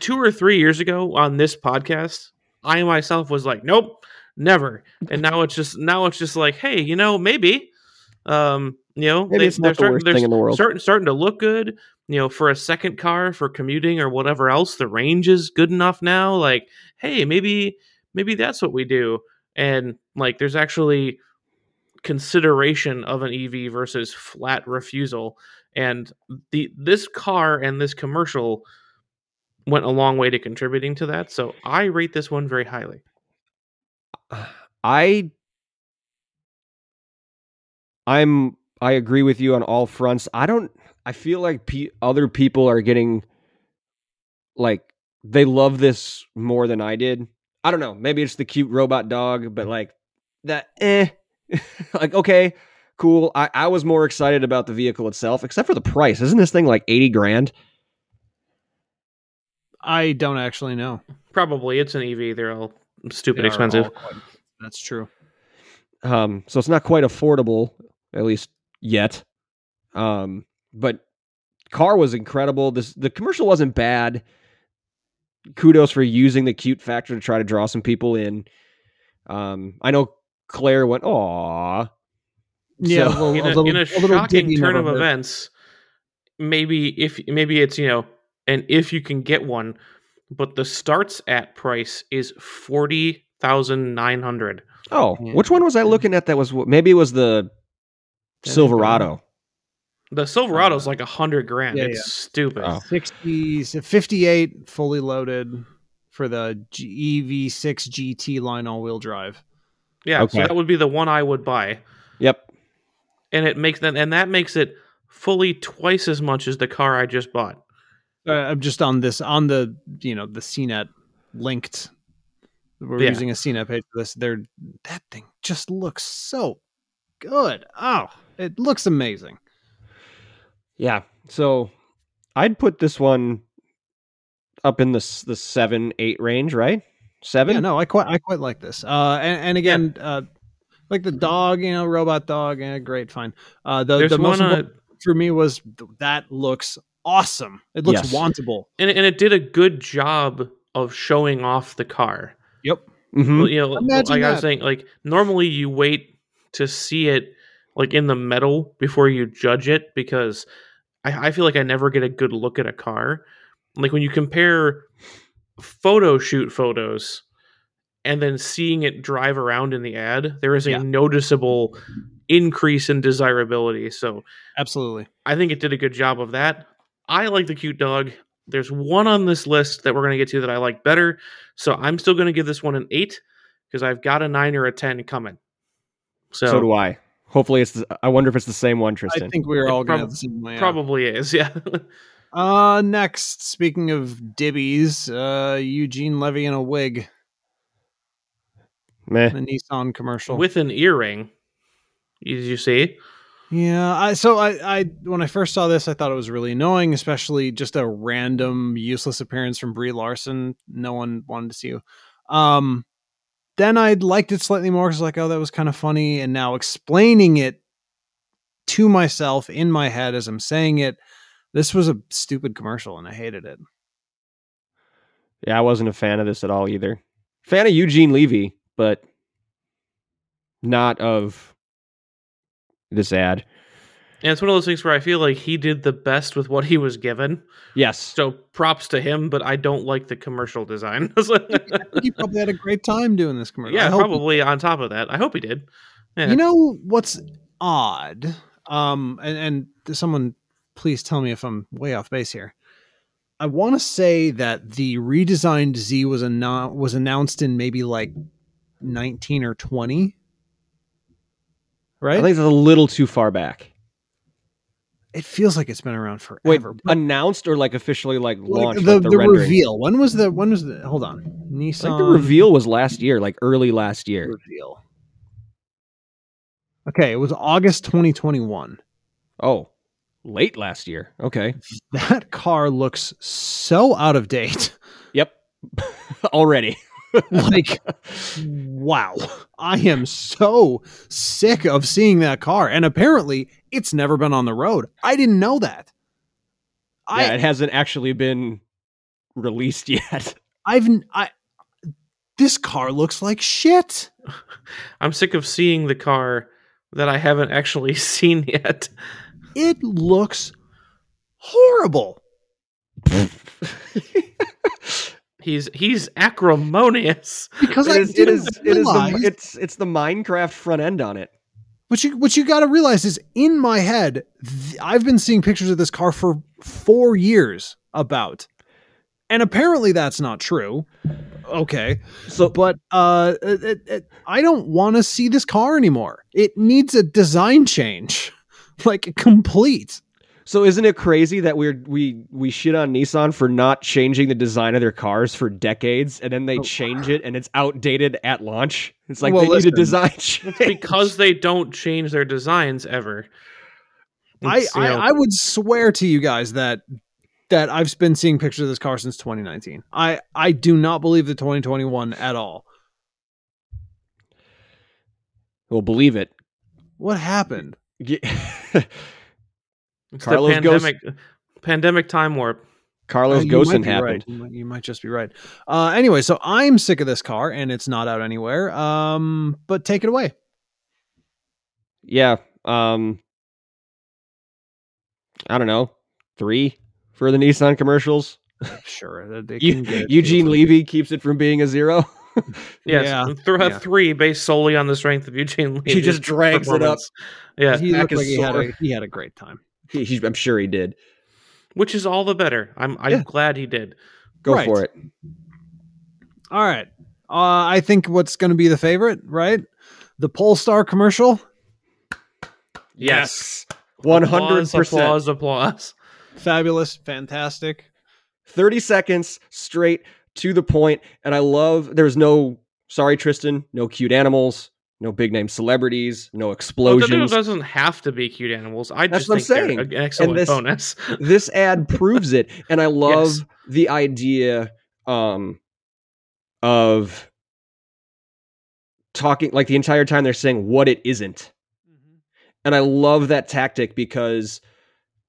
two or three years ago on this podcast, I myself was like, nope, never. And now it's just now it's just like, hey, you know, maybe. Um, you know, Maybe it's not the worst thing in the world. Starting starting to look good. You know, for a second car for commuting or whatever else, the range is good enough now. Like, hey, maybe maybe that's what we do. And like, there's actually consideration of an EV versus flat refusal. And the this car and this commercial went a long way to contributing to that. So I rate this one very highly. [SIGHS] I I'm I agree with you on all fronts. I don't I feel like pe- other people are getting like they love this more than I did. I don't know. Maybe it's the cute robot dog, but like that eh [LAUGHS] like okay, cool. I I was more excited about the vehicle itself except for the price. Isn't this thing like 80 grand? I don't actually know. Probably it's an EV. They're all stupid They expensive. all quite- That's true. Um, so it's not quite affordable, at least yet. Um, but car was incredible. This the commercial wasn't bad. Kudos for using the cute factor to try to draw some people in. Um, I know Claire went, "Aw." Yeah, So- a little- in a, little- in a, little shocking turn of events, maybe if maybe it's you know, and if you can get one, but the starts at price is forty thousand nine hundred. Oh, Yeah. which one was I looking at? That was maybe it was the That Silverado. The Silverado's like a hundred grand. yeah, it's yeah. stupid. Oh. 60 58 fully loaded for the EV6 GT line all wheel drive. Yeah, Okay. so that would be the one I would buy, Yep. and it makes that and that makes it fully twice as much as the car I just bought. Uh, I'm just on this on the you know the CNET linked. We're Yeah. using a CNET page for this. They're that thing just looks so good. Oh, it looks amazing. Yeah. So I'd put this one up in the s- the seven eight range, right? Seven. Yeah, no, I quite I quite like this. Uh, and, and again, uh, like the dog, you know, robot dog, eh, great, fine. Uh, the There's the most one, uh, for me was th- that looks awesome. It looks Yes. wantable. and and it did a good job of showing off the car. Yep. Mhm. Well, you know, Imagine like I was saying, like normally you wait to see it like in the metal before you judge it because I, I feel like I never get a good look at a car. Like when you compare photo shoot photos and then seeing it drive around in the ad, there is a Yeah. noticeable increase in desirability. So Absolutely. I think it did a good job of that. I like the cute dog. There's one on this list that we're going to get to that I like better. So I'm still going to give this one an eight because I've got a nine or a 10 coming. So, So, do I. Hopefully, it's. The, I wonder if it's the same one, Tristan. I think we're all going to prob- have the same way. probably is. [LAUGHS] Yeah. Uh, next, speaking of dibbies, uh, Eugene Levy in a wig, Meh. the Nissan commercial. With an earring. Did you see? Yeah, I so I I when I first saw this, I thought it was really annoying, especially just a random useless appearance from Brie Larson. No one wanted to see you. Um, then I liked it slightly more because like, oh, that was kind of funny. And now explaining it to myself in my head as I'm saying it, this was a stupid commercial, and I hated it. Yeah, I wasn't a fan of this at all either. Fan of Eugene Levy, but not of this ad. And it's one of those things where I feel like he did the best with what he was given. Yes. So props to him, but I don't like the commercial design. [LAUGHS] he probably had a great time doing this commercial. Yeah, hope- probably on top of that. I hope he did. Yeah. You know what's odd? Um, and, and someone please tell me if I'm way off base here. I want to say that the redesigned Z was annou- was announced in maybe like 19 or 20. Right? I think it's a little too far back. it feels like it's been around forever. Wait, announced or like officially like like, launched? the like the, the reveal. When was the when was the hold on. I Nissan think the reveal was last year, like early last year. reveal. Okay, it was August 2021. Oh, late last year. Okay. [LAUGHS] That car looks so out of date. Yep. [LAUGHS] Already. [LAUGHS] like wow i am so sick of seeing that car and apparently it's never been on the road i didn't know that yeah, i it hasn't actually been released yet. i've i this car looks like shit I'm sick of seeing the car that I haven't actually seen yet. It looks horrible [LAUGHS] He's he's acrimonious. because it I is. It didn't is. It is. realize- The, it's it's the Minecraft front end on it. What you what you got to realize is in my head, th- I've been seeing pictures of this car for four years about, and apparently that's not true. Okay, So, but uh, it, it, it- I don't want to see this car anymore. It needs a design change, [LAUGHS] like complete. so isn't it crazy that we're we we shit on Nissan for not changing the design of their cars for decades, and then they Oh. change it, and it's outdated at launch. It's like Well, they need a design change because they don't change their designs ever. I, I I would swear to you guys that that I've been seeing pictures of this car since 2019. I I do not believe the 2021 at all. We'll believe it. What happened? Ge- [LAUGHS] it's Carlos the goes- pandemic pandemic time warp. Carlos Uh, you Ghosn might be happened. Right. You, might, you might just be right. Uh, anyway, so I'm sick of this car, and it's not out anywhere. Um, but take it away. Yeah. Um. I don't know. Three for the Nissan commercials. Sure, they- they Eu- get- Eugene Levy keeps it from being a zero. [LAUGHS] [LAUGHS] Yes, Yeah. th- Yeah. three based solely on the strength of Eugene. Lee. He just drags it up. Yeah, he back looked like he had, a, he had a great time. He, he- I'm sure he did. which is all the better. I'm I'm Yeah. glad he did. Go Right. for it. All right. Uh, I think what's going to be the favorite, right? The Polestar commercial. Yes, One hundred percent. applause, applause. Fabulous, fantastic. Thirty seconds straight to the point, and I love. There's no sorry, Tristan. No cute animals. No big name celebrities. No Well, it explosions. doesn't have to be cute animals. I That's just what I'm saying. an excellent this- bonus. [LAUGHS] this ad proves it and i [LAUGHS] love Yes. the idea um of talking like the entire time they're saying what it isn't and i love that tactic because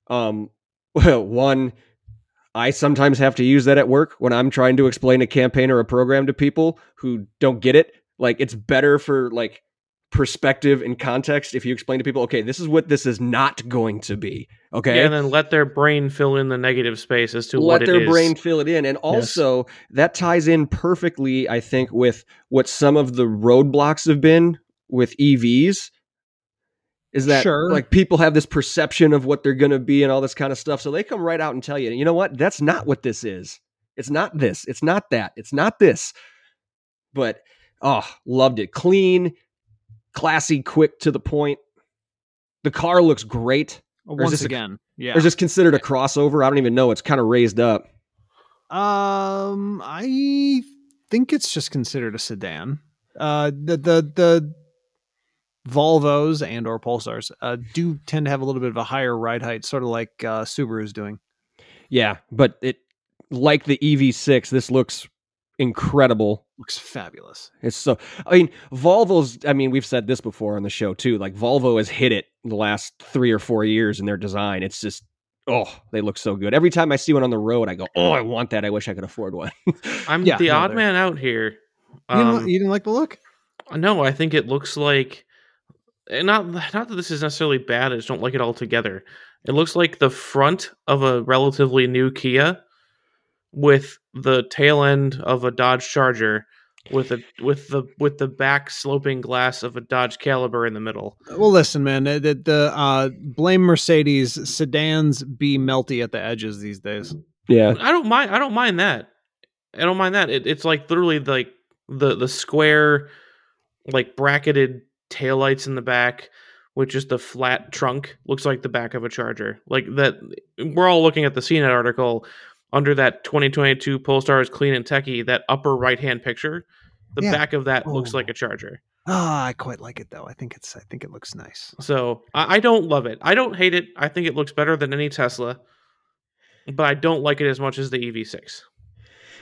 um well [LAUGHS] one i sometimes have to use that at work when i'm trying to explain a campaign or a program to people who don't get it. Like it's better for like perspective and context if you explain to people okay this is what this is not going to be okay? Yeah, and then let their brain fill in the negative space as to let what it their is. brain fill it in. And also that ties in perfectly i think with what some of the roadblocks have been with evs is that Sure. like people have this perception of what they're going to be and all this kind of stuff so they come right out and tell you you know what? That's not what this is. It's not this. It's not that. It's not this. But oh loved it. Clean classy quick to the point. The car looks great. Once this a- again, yeah. or is this considered a crossover? I don't even know. It's kind of raised up. Um, I think it's just considered a sedan. Uh, the the the Volvos and or Polestars uh, do tend to have a little bit of a higher ride height, sort of like uh, is doing. Yeah, but it like the EV6, this looks incredible. Looks fabulous. It's so I mean, Volvo's I mean, we've said this before on the show too. Like Volvo has hit it the last 3 or 4 years in their design. It's just oh, they look so good. Every time I see one on the road, I go, "Oh, I want that. I wish I could afford one." [LAUGHS] I'm Yeah, the no, odd man out here. You, didn't, Um, you didn't like the look? no, I think it looks like and not [SIGHS] not that this is necessarily bad. I just don't like it all together. It looks like the front of a relatively new Kia with the tail end of a Dodge Charger with a with the with the back sloping glass of a Dodge Caliber in the middle. Well, listen, man. The, the, the uh, blame Mercedes sedans be melty at the edges these days. Yeah. I don't mind. I don't mind that. I don't mind that. It, it's like literally like the the square, like bracketed taillights in the back, with just the flat trunk looks like the back of a Charger. Like that. We're all looking at the CNET article under that 2022 Polestar is clean and techie. That upper right hand picture, the Yeah. back of that looks Oh. like a Charger. Ah, I quite like it though. I think it's I think it looks nice. So I, I don't love it. I don't hate it. I think it looks better than any Tesla, but I don't like it as much as the EV6.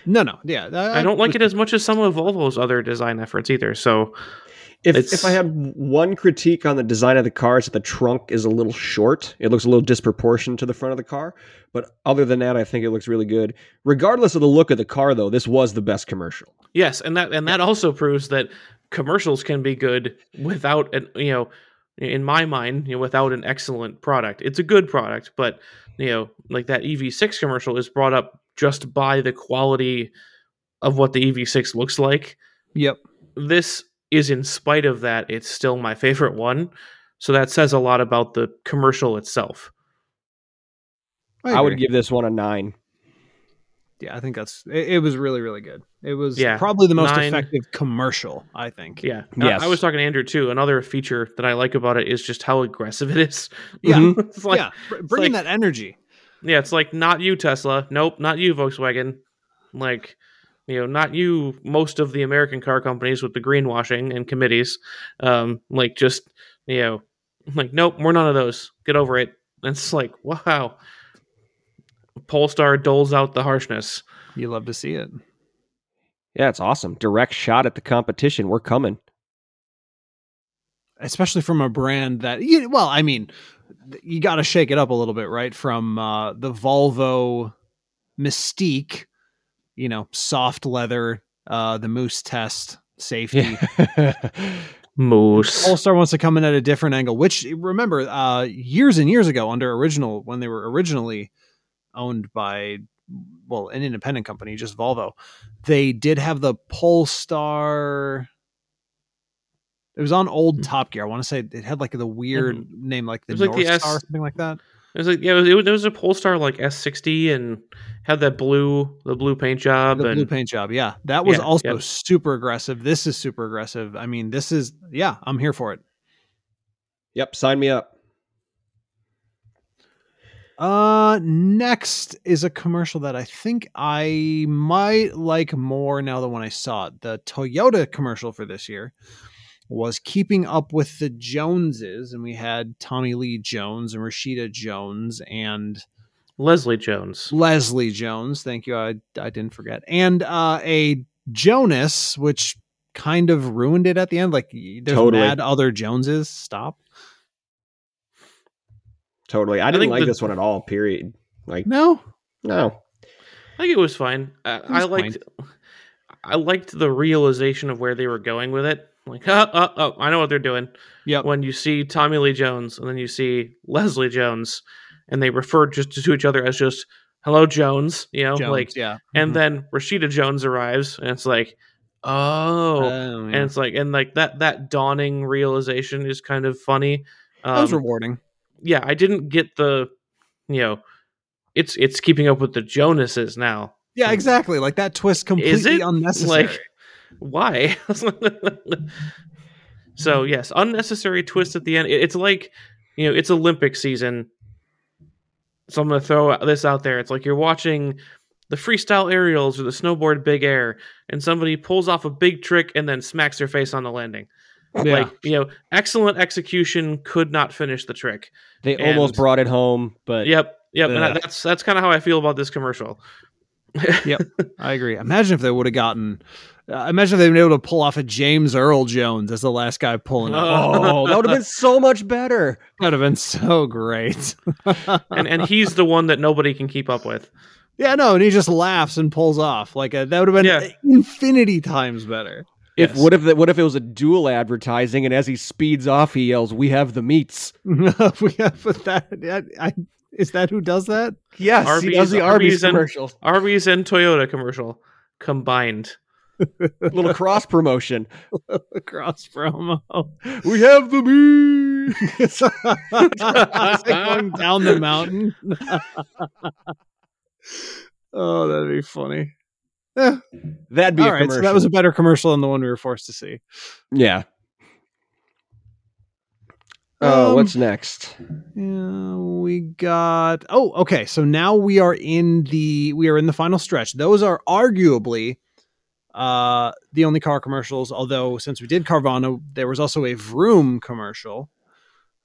No, no, yeah. I don't like it as much as some of Volvo's other design efforts either. So If, It's- if I had one critique on the design of the car, it's that the trunk is a little short. It looks a little disproportionate to the front of the car. But other than that, I think it looks really good. Regardless of the look of the car, though, this was the best commercial. yes, and that and that also proves that commercials can be good without an you know, in my mind, you know, without an excellent product. It's a good product, but you know, like that EV6 commercial is brought up just by the quality of what the EV6 looks like. Yep. this is in spite of that it's still my favorite one so that says a lot about the commercial itself I, would give this one a nine. Yeah, I think that's it, it was really really good. It was Yeah, probably the most nine. effective commercial, I think. yeah Yes. I, I was talking to andrew too another feature that i like about it is just how aggressive [LAUGHS] it is Yeah. Mhm. it's like, yeah, br- bringing like- that energy. yeah it's like not you tesla nope not you volkswagen like you know not you most of the american car companies with the greenwashing and committees um like just you know like nope we're none of those get over it and it's like wow polestar doles out the harshness You love to see it. Yeah, it's awesome. Direct shot at the competition. We're coming. especially from a brand that you, well i mean you got to shake it up a little bit right from uh, the volvo mystique you know soft leather uh, the moose test safety [LAUGHS] moose polestar wants to come in at a different angle which remember uh, years and years ago under original when they were originally owned by well an independent company just volvo they did have the polestar it was on old Top Gear. I want to say it had like the weird name, like the Mm-hmm. Was like North the S- something like that. It was like yeah, it was, it was, there was a Polestar like S60 and had that blue the blue paint job The and blue paint job. Yeah, that was Yeah, also yep. super aggressive. This is super aggressive. I mean, this is yeah, I'm here for it. Yep, sign me up. Uh, next is a commercial that I think I might like more now than when I saw it. The Toyota commercial for this year was keeping up with the Joneses, and we had Tommy Lee Jones and Rashida Jones and Leslie Jones. Leslie Jones. Thank you. I, I didn't forget. And uh, a Jonas, which kind of ruined it at the end. Like, there's Totally. mad other Joneses. Stop. Totally. I didn't think like the- this one at all, period. Like, No. no. I think it was fine. Uh, I was liked I liked the realization of where they were going with it. Like, oh, oh, oh, I know what they're doing. Yeah. When you see Tommy Lee Jones and then you see Leslie Jones, and they refer just to each other as just "Hello, Jones," you know, Jones, like, yeah. and Mhm. then Rashida Jones arrives, and it's like, oh, Oh, and it's like and like that that dawning realization is kind of funny that was Um, rewarding. yeah i didn't get the you know it's it's keeping up with the jonases now Yeah, exactly. Like that twist completely unnecessary. like why? [LAUGHS] So yes unnecessary twist at the end. It's like you know it's olympic season. So i'm gonna throw this out there. It's like you're watching the freestyle aerials or the snowboard big air and somebody pulls off a big trick and then smacks their face on the landing. Yeah. like you know excellent execution could not finish the trick. They And- almost brought it home, but yep yep and Ugh. that- that's that's kind of how i feel about this commercial [LAUGHS] I agree. Imagine if they would have gotten. Uh, imagine if they'd been able to pull off a James Earl Jones as the last guy pulling it. oh, that would have been [LAUGHS] so much better. That would have been so great. [LAUGHS] and and he's the one that nobody can keep up with yeah, no, and he just laughs and pulls off. Like uh that would have been Yeah. infinity times better. If Yes. what if the, what if it was a dual advertising and as he speeds off he yells, "We have the meats." we have that. I, I, is that who does that? Yes, he does the Arby's, Arby's and- commercial. Arby's and Toyota commercial combined. [LAUGHS] Little cross promotion. [LAUGHS] Cross promo. We have the meat. Going down the mountain. [LAUGHS] oh, that'd be funny. Eh, That'd be all a right, commercial. so that was a better commercial than the one we were forced to see. yeah. Uh, Um, what's next? Yeah, we got. Oh, okay. So now we are in the we are in the final stretch. Those are arguably uh the only car commercials. Although since we did Carvana, there was also a Vroom commercial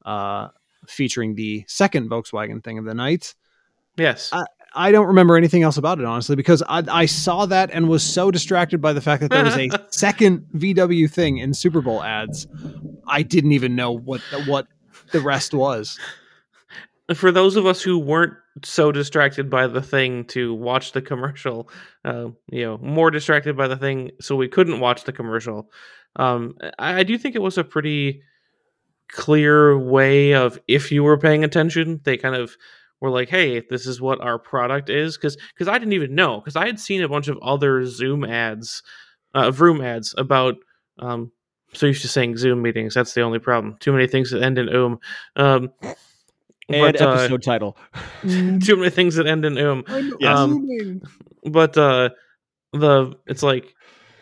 uh featuring the second Volkswagen thing of the night. Yes. I- I don't remember anything else about it honestly because I, I saw that and was so distracted by the fact that there was a [LAUGHS] second VW thing in Super Bowl ads. I didn't even know what the, what the rest was. for those of us who weren't so distracted by the thing to watch the commercial, uh, you know, more distracted by the thing so we couldn't watch the commercial. Um, I, I do think it was a pretty clear way of if you were paying attention, they kind of were like, "Hey, this is what our product is," because because I didn't even know because I had seen a bunch of other Zoom ads, uh, Vroom ads about. Um, so used to saying Zoom meetings. That's the only problem. Too many things that end in um. Um, And but, uh, episode title. [LAUGHS] too many things that end in um I'm Yes. assuming. but uh the it's like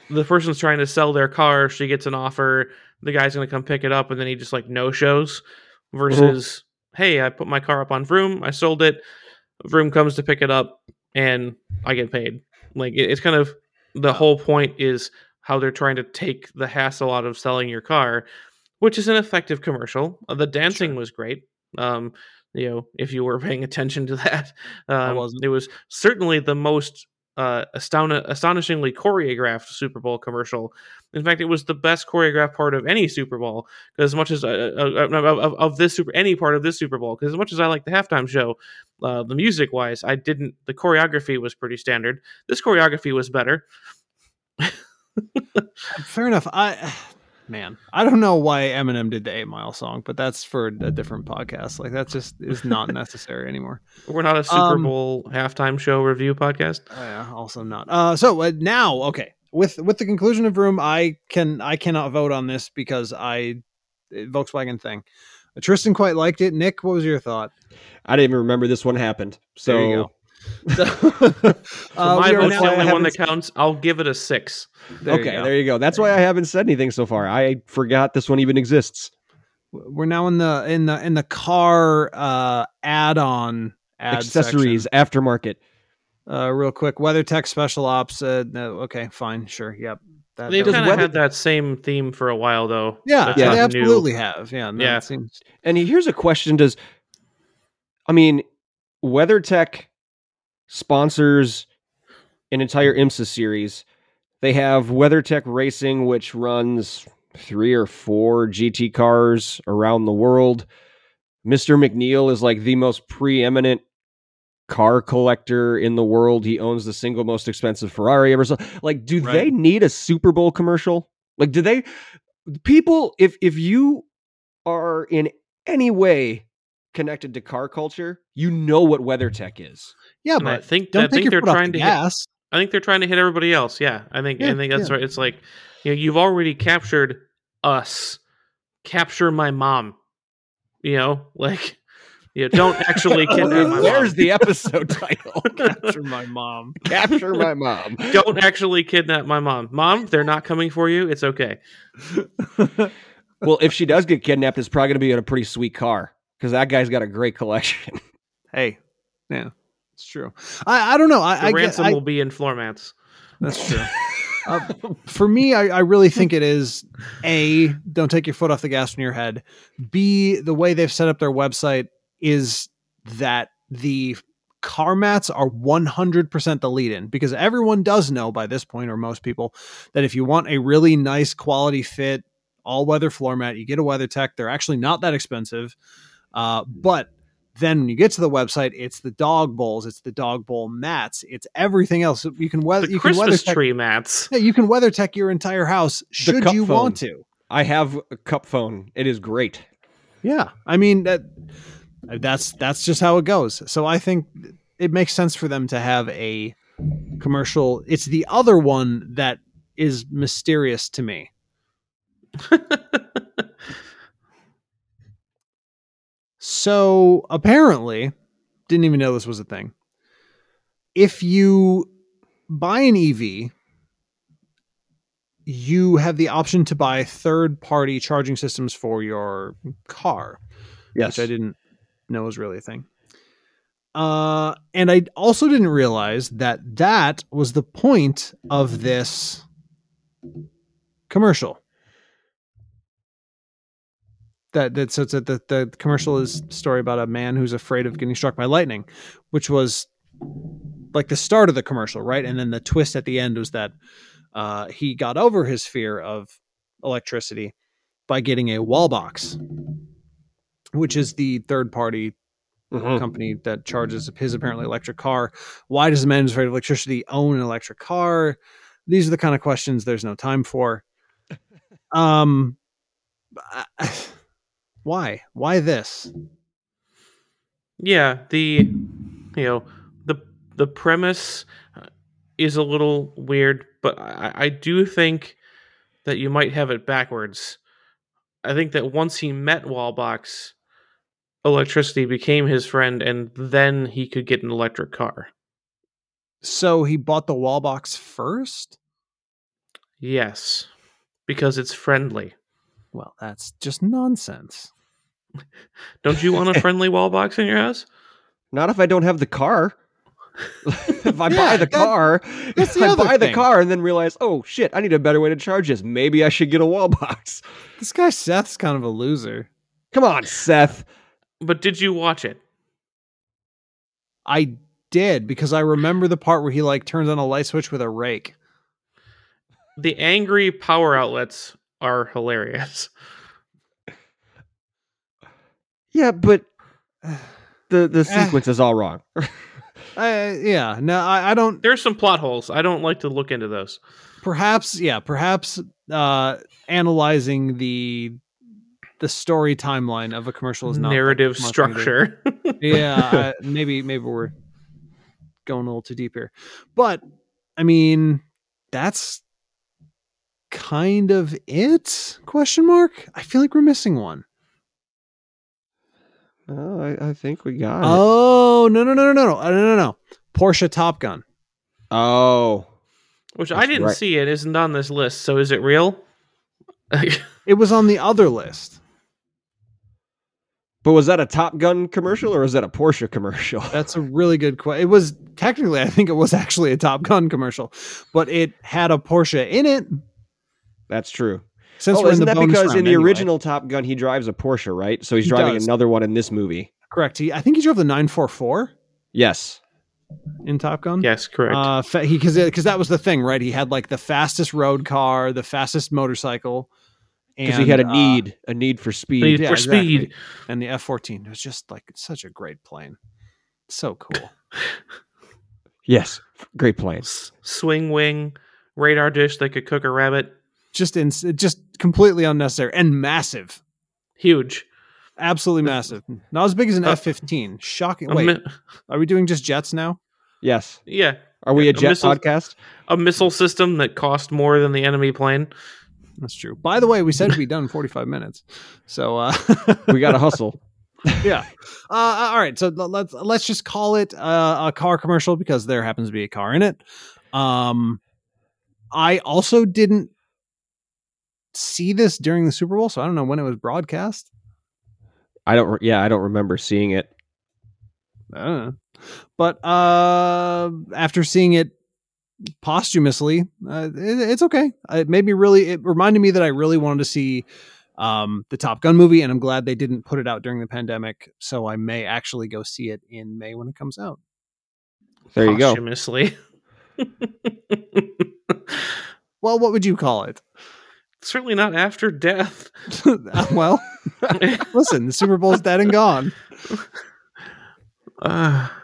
the person's trying to sell their car she gets an offer the guy's gonna come pick it up and then he just like no shows versus hey i put my car up on vroom i sold it vroom comes to pick it up and i get paid. Like it, it's kind of the whole point is how they're trying to take the hassle out of selling your car which is an effective commercial. Uh, the dancing was great um you know if you were [LAUGHS] paying attention to that. Um, wasn't. it was certainly the most uh, astonishingly choreographed Super Bowl commercial. In fact, it was the best choreographed part of any Super Bowl. Because as much as uh, uh, uh, of, of this super any part of this Super Bowl, because as much as I like the halftime show, uh, the music wise, I didn't. The choreography was pretty standard. This choreography was better. Fair enough. I man, I don't know why Eminem did the Eight Mile song, but that's for a different podcast. Like that just is not [LAUGHS] necessary anymore. We're not a Super Um, Bowl halftime show review podcast. Oh, yeah, also not. Uh, so uh, now, okay, with with the conclusion of Vroom, I can I cannot vote on this because I uh, Volkswagen thing. Uh, Tristan quite liked it. Nick, what was your thought? I didn't even remember this one happened. So There [LAUGHS] you. So Uh, my vote's the only one that counts. I'll give it a six. there okay, go. there you go. That's why I haven't said anything so far. I forgot this one even exists. We're now in the in the in the car uh, add-on ad Accessories, section. aftermarket. Uh, real quick, WeatherTech Special Ops. Uh, no, okay, fine, sure, yep. That, They've that- kind of weather- had that same theme for a while, though. yeah, That's yeah, not they new. absolutely have. Yeah, no, Yeah. It seems And here's a question: Does I mean WeatherTech sponsors an entire IMSA series? They have WeatherTech Racing, which runs three or four GT cars around the world. Mr. MacNeil is like the most preeminent car collector in the world. He owns the single most expensive Ferrari ever. So, like, do they need a Super Bowl commercial? Like, do they? People, if if you are in any way connected to car culture, you know what WeatherTech is. Yeah, And I but think don't I think they're trying the to hit. I think they're trying to hit everybody else. Yeah, I think Yeah, I think that's yeah. right. It's like you know you've already captured us. Capture my mom. You know, [LAUGHS] like you don't actually [LAUGHS] kidnap my There's mom. the [LAUGHS] episode title. Capture my mom. Capture my mom. don't actually kidnap my mom. Mom, they're not coming for you. It's okay. Well, if she does get kidnapped, it's probably going to be in a pretty sweet car because that guy's got a great collection. Hey, yeah, it's true. I, I don't know. I, I, ransom I will be in floor mats. that's true. [LAUGHS] Uh, for me, I, I really think it is a don't take your foot off the gas from your head. B the way they've set up their website is that the car mats are 100% the lead in because everyone does know by this point or most people that if you want a really nice quality fit all weather floor mat you get a WeatherTech they're actually not that expensive uh, but Then when you get to the website, it's the dog bowls, it's the dog bowl mats, it's everything else. You can weather The you can weather Christmas tech, tree mats. yeah, you can weather tech your entire house should you phone. want to. I have a cup phone. It is great. Yeah, I mean that that's that's just how it goes. So I think it makes sense for them to have a commercial. It's the other one that is mysterious to me. [LAUGHS] So apparently, didn't even know this was a thing. If you buy an EV, you have the option to buy third party charging systems for your car Yes. which I didn't know was really a thing. Uh, and I also didn't realize that that was the point of this commercial. That that so it's that the the commercial is a story about a man who's afraid of getting struck by lightning, which was like the start of the commercial, right? And then the twist at the end was that uh, he got over his fear of electricity by getting a Wallbox, which is the third party Mhm. company that charges his apparently electric car. Why does a man who's afraid of electricity own an electric car? These are the kind of questions there's no time for. [LAUGHS] Um, I- why? Why this? Yeah, the you know the the premise uh, is a little weird, but I, I do think that you might have it backwards. I think that once he met Wallbox, electricity became his friend, and then he could get an electric car. So he bought the Wallbox first? Yes, because it's friendly. Well, that's just nonsense. Don't you want a [LAUGHS] friendly wall box in your house? Not if I don't have the car. [LAUGHS] if I Yeah, buy the that- car, that's the I other buy the car and then realize, oh shit, I need a better way to charge this. Maybe I should get a wall box. This guy Seth's kind of a loser. Come on, Seth. But did you watch it? I did because I remember the part where he like turns on a light switch with a rake. The angry power outlets are hilarious. [LAUGHS] Yeah, but [SIGHS] the the Eh. sequence is all wrong. [LAUGHS] Uh, yeah, no, I, I don't. There's some plot holes. I don't like to look into those. Perhaps, yeah, perhaps uh, analyzing the the story timeline of a commercial is not Narrative the smart thing to do. structure. [LAUGHS] yeah, uh, maybe maybe we're going a little too deep here, but I mean that's kind of it? Question mark. I feel like we're missing one. Oh, I, I think we got it. Oh no no no no no no uh, no no no! Porsche Top Gun. Oh, Which I That's didn't right. see it isn't on this list. So is it real? [LAUGHS] It was on the other list. but was that a Top Gun commercial or was that a Porsche commercial? [LAUGHS] That's a really good question. It was technically, I think it was actually a Top Gun commercial, but it had a Porsche in it. That's true. Since oh, we're isn't the that because in the anyway. original Top Gun he drives a Porsche, right? So he's He driving does. another one in this movie. correct? He, I think he drove the 944 Yes. in Top Gun. yes, correct. Uh, fa- he because because that was the thing, right? He had like the fastest road car, the fastest motorcycle, Because he had a and, uh, need, a need for speed. Need yeah, for exactly. speed. and the F fourteen. Was just like such a great plane, so cool. [LAUGHS] Yes. Great plane. S- swing wing, radar dish that could cook a rabbit. just in just completely unnecessary and massive, Huge. absolutely massive. Not as big as an Uh, F fifteen. Shocking. Wait, mi- are we doing just jets now? Yes. yeah, Are we a A jet missile- podcast? a missile system that cost more than the enemy plane. That's true. By the way, we said it'd be done in 45 minutes. So uh [LAUGHS] We got to hustle. [LAUGHS] yeah. Uh all right, so l- let's let's just call it uh, a car commercial because there happens to be a car in it. Um I also didn't see this during the Super Bowl, so I don't know when it was broadcast. I don't. Re- yeah, I don't remember seeing it. I don't know. But uh after seeing it posthumously, uh, it, it's okay. It made me really it reminded me that I really wanted to see um the Top Gun movie and I'm glad they didn't put it out during the pandemic, so I may actually go see it in May when it comes out. There you go. Posthumously. [LAUGHS] Well, what would you call it? Certainly not after death. [LAUGHS] [LAUGHS] well, [LAUGHS] listen, the Super Bowl's dead and gone. Uh, [SIGHS]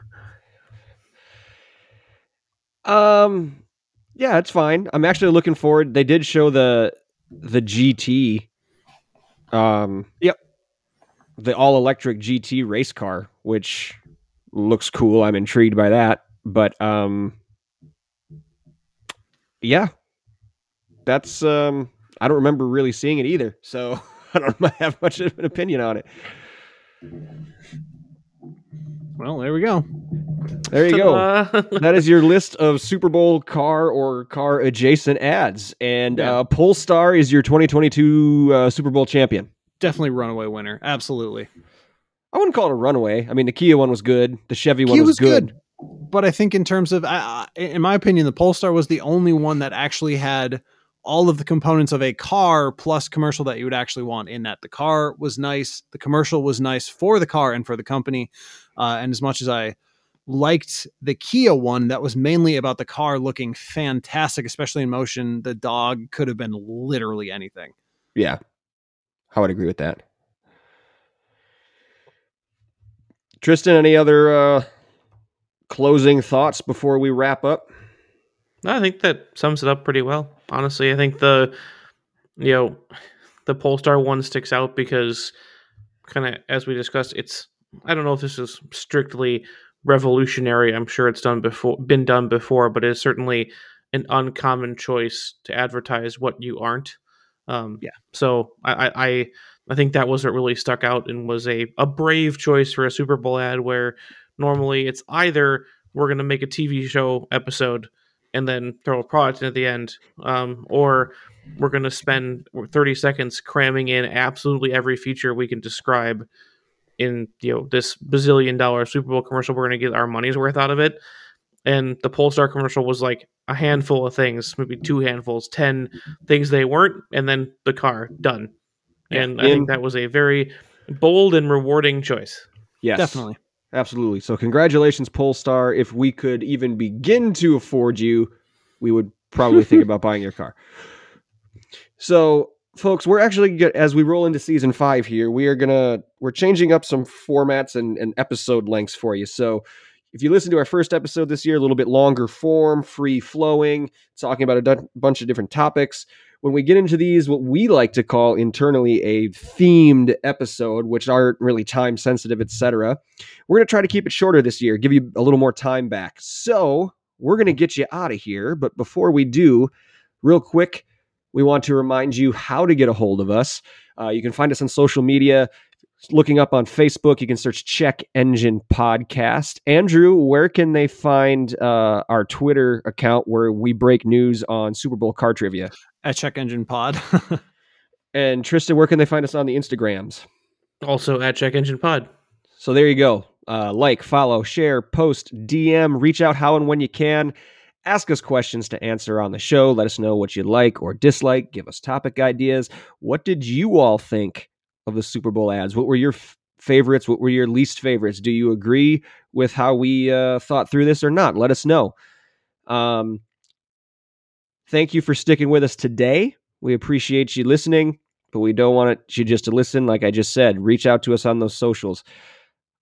Um, yeah, it's fine. I'm actually looking forward. They did show the the GT. Um, yep, the all electric GT race car, which looks cool. I'm intrigued by that. But um, yeah, that's um, I don't remember really seeing it either, so [LAUGHS] I don't [LAUGHS] have much of an opinion on it. Well, there we go. There you go. [LAUGHS] that is your list of Super Bowl car or car adjacent ads. And Yeah. uh, Polestar is your 2022 uh, Super Bowl champion. Definitely runaway winner. Absolutely. I wouldn't call it a runaway. I mean, the Kia one was good. The Chevy one Kia was, was good. good. But I think in terms of, uh, in my opinion, the Polestar was the only one that actually had all of the components of a car plus commercial that you would actually want in that. The car was nice. The commercial was nice for the car and for the company. Uh, and as much as I liked the Kia one, that was mainly about the car looking fantastic, especially in motion. The dog could have been literally anything. Yeah, I would agree with that. Tristan, any other uh, closing thoughts before we wrap up? I think that sums it up pretty well. Honestly, I think the you know the Polestar one sticks out because kind of as we discussed, it's I don't know if this is strictly revolutionary. I'm sure it's done before, been done before, but it's certainly an uncommon choice to advertise what you aren't. Um, Yeah. So I, I I think that was what really stuck out and was a a brave choice for a Super Bowl ad where normally it's either we're going to make a TV show episode and then throw a product in at the end, um, or we're going to spend 30 seconds cramming in absolutely every feature we can describe in you know this bazillion dollar Super Bowl commercial. We're going to get our money's worth out of it. And the Polestar commercial was like a handful of things, maybe two handfuls, ten things they weren't, and then the car done. And I think that was a very bold and rewarding choice. Yes, Definitely. Absolutely. So, congratulations, Polestar. If we could even begin to afford you, we would probably think [LAUGHS] about buying your car. So, folks, we're actually as we roll into season five here, we are gonna we're changing up some formats and, and episode lengths for you. So, if you listen to our first episode this year, a little bit longer form, free flowing, talking about a bunch of different topics. When we get into these, what we like to call internally a themed episode, which aren't really time sensitive, etc we're going to try to keep it shorter this year, give you a little more time back. So we're going to get you out of here. But before we do, real quick, we want to remind you how to get a hold of us. Uh, you can find us on social media. Looking up on Facebook, you can search Check Engine Podcast. Andrew, where can they find uh, our Twitter account where we break news on Super Bowl car trivia? At Check Engine Pod. [LAUGHS] And Tristan, where can they find us on the Instagrams? Also at Check Engine Pod. So there you go. Uh, like, follow, share, post, DM, reach out how and when you can. Ask us questions to answer on the show. Let us know what you like or dislike. Give us topic ideas. What did you all think of the Super Bowl ads? What were your f- favorites? What were your least favorites? Do you agree with how we uh, thought through this or not? Let us know. Um, thank you for sticking with us today. We appreciate you listening, but we don't want you just to listen. Like I just said, reach out to us on those socials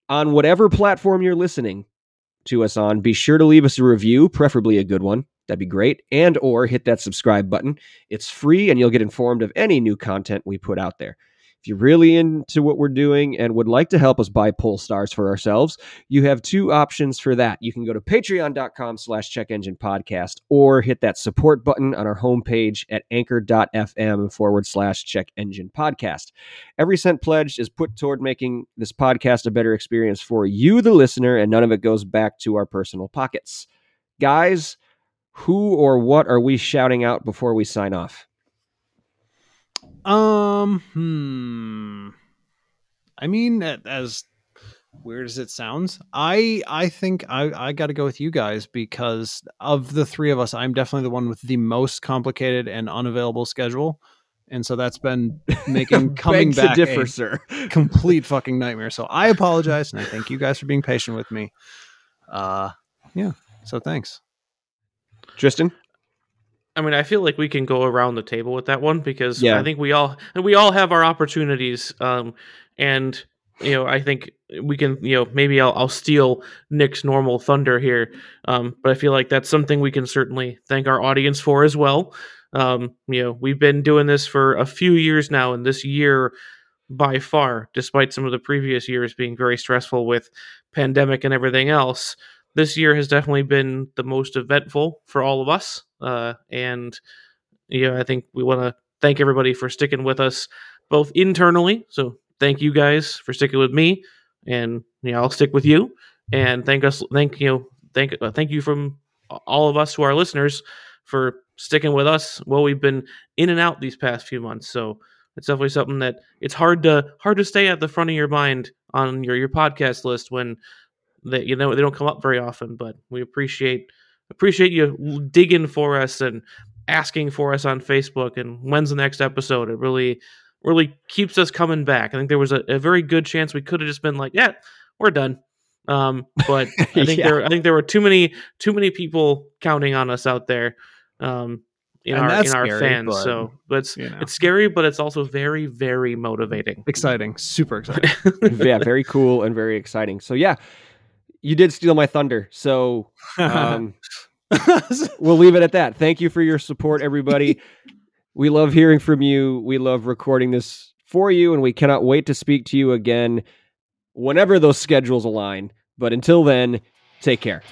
on whatever platform you're listening to us on be sure to leave us a review preferably a good one that'd be great and or hit that subscribe button it's free and you'll get informed of any new content we put out there if you're really into what we're doing and would like to help us buy Polestars for ourselves you have two options for that you can go to patreon.com slash check engine podcast or hit that support button on our homepage at anchor.fm forward slash check engine podcast Every cent pledged is put toward making this podcast a better experience for you, the listener, and none of it goes back to our personal pockets. Guys, who or what are we shouting out before we sign off? Um, hmm. I mean, as weird as it sounds, I I think I I got to go with you guys because of the three of us, I'm definitely the one with the most complicated and unavailable schedule, and so that's been making [LAUGHS] coming back to differ, a sir. complete fucking nightmare. So I [LAUGHS] apologize, and I thank you guys for being patient with me. Uh, yeah. So thanks. Tristan? I mean, I feel like we can go around the table with that one because Yeah. I think we all we all have our opportunities. Um, and you know, I think we can, you know, maybe I'll, I'll steal Nick's normal thunder here, um, but I feel like that's something we can certainly thank our audience for as well. Um, you know, we've been doing this for a few years now, and this year, by far, despite some of the previous years being very stressful with pandemic and everything else, this year has definitely been the most eventful for all of us. Uh, and you know, I think we want to thank everybody for sticking with us both internally. So thank you guys for sticking with me, and you know, I'll stick with you. And thank us, thank you, know, thank uh, thank you from all of us to our listeners for sticking with us while we've been in and out these past few months. So it's definitely something that it's hard to hard to stay at the front of your mind on your your podcast list when that you know they don't come up very often. But we appreciate appreciate you digging for us and asking for us on Facebook and when's the next episode. It really really keeps us coming back. I think there was a, a very good chance we could have just been like, yeah, we're done. Um, but [LAUGHS] I think Yeah. there I think there were too many too many people counting on us out there. Um, in And our in our scary, fans. but, so but it's you know. it's scary, but it's also very, very motivating. exciting, super exciting. [LAUGHS] yeah, very cool and very exciting. So yeah, you did steal my thunder. So um, we'll leave it at that. Thank you for your support, everybody. we love hearing from you. We love recording this for you, and we cannot wait to speak to you again whenever those schedules align. But until then, take care.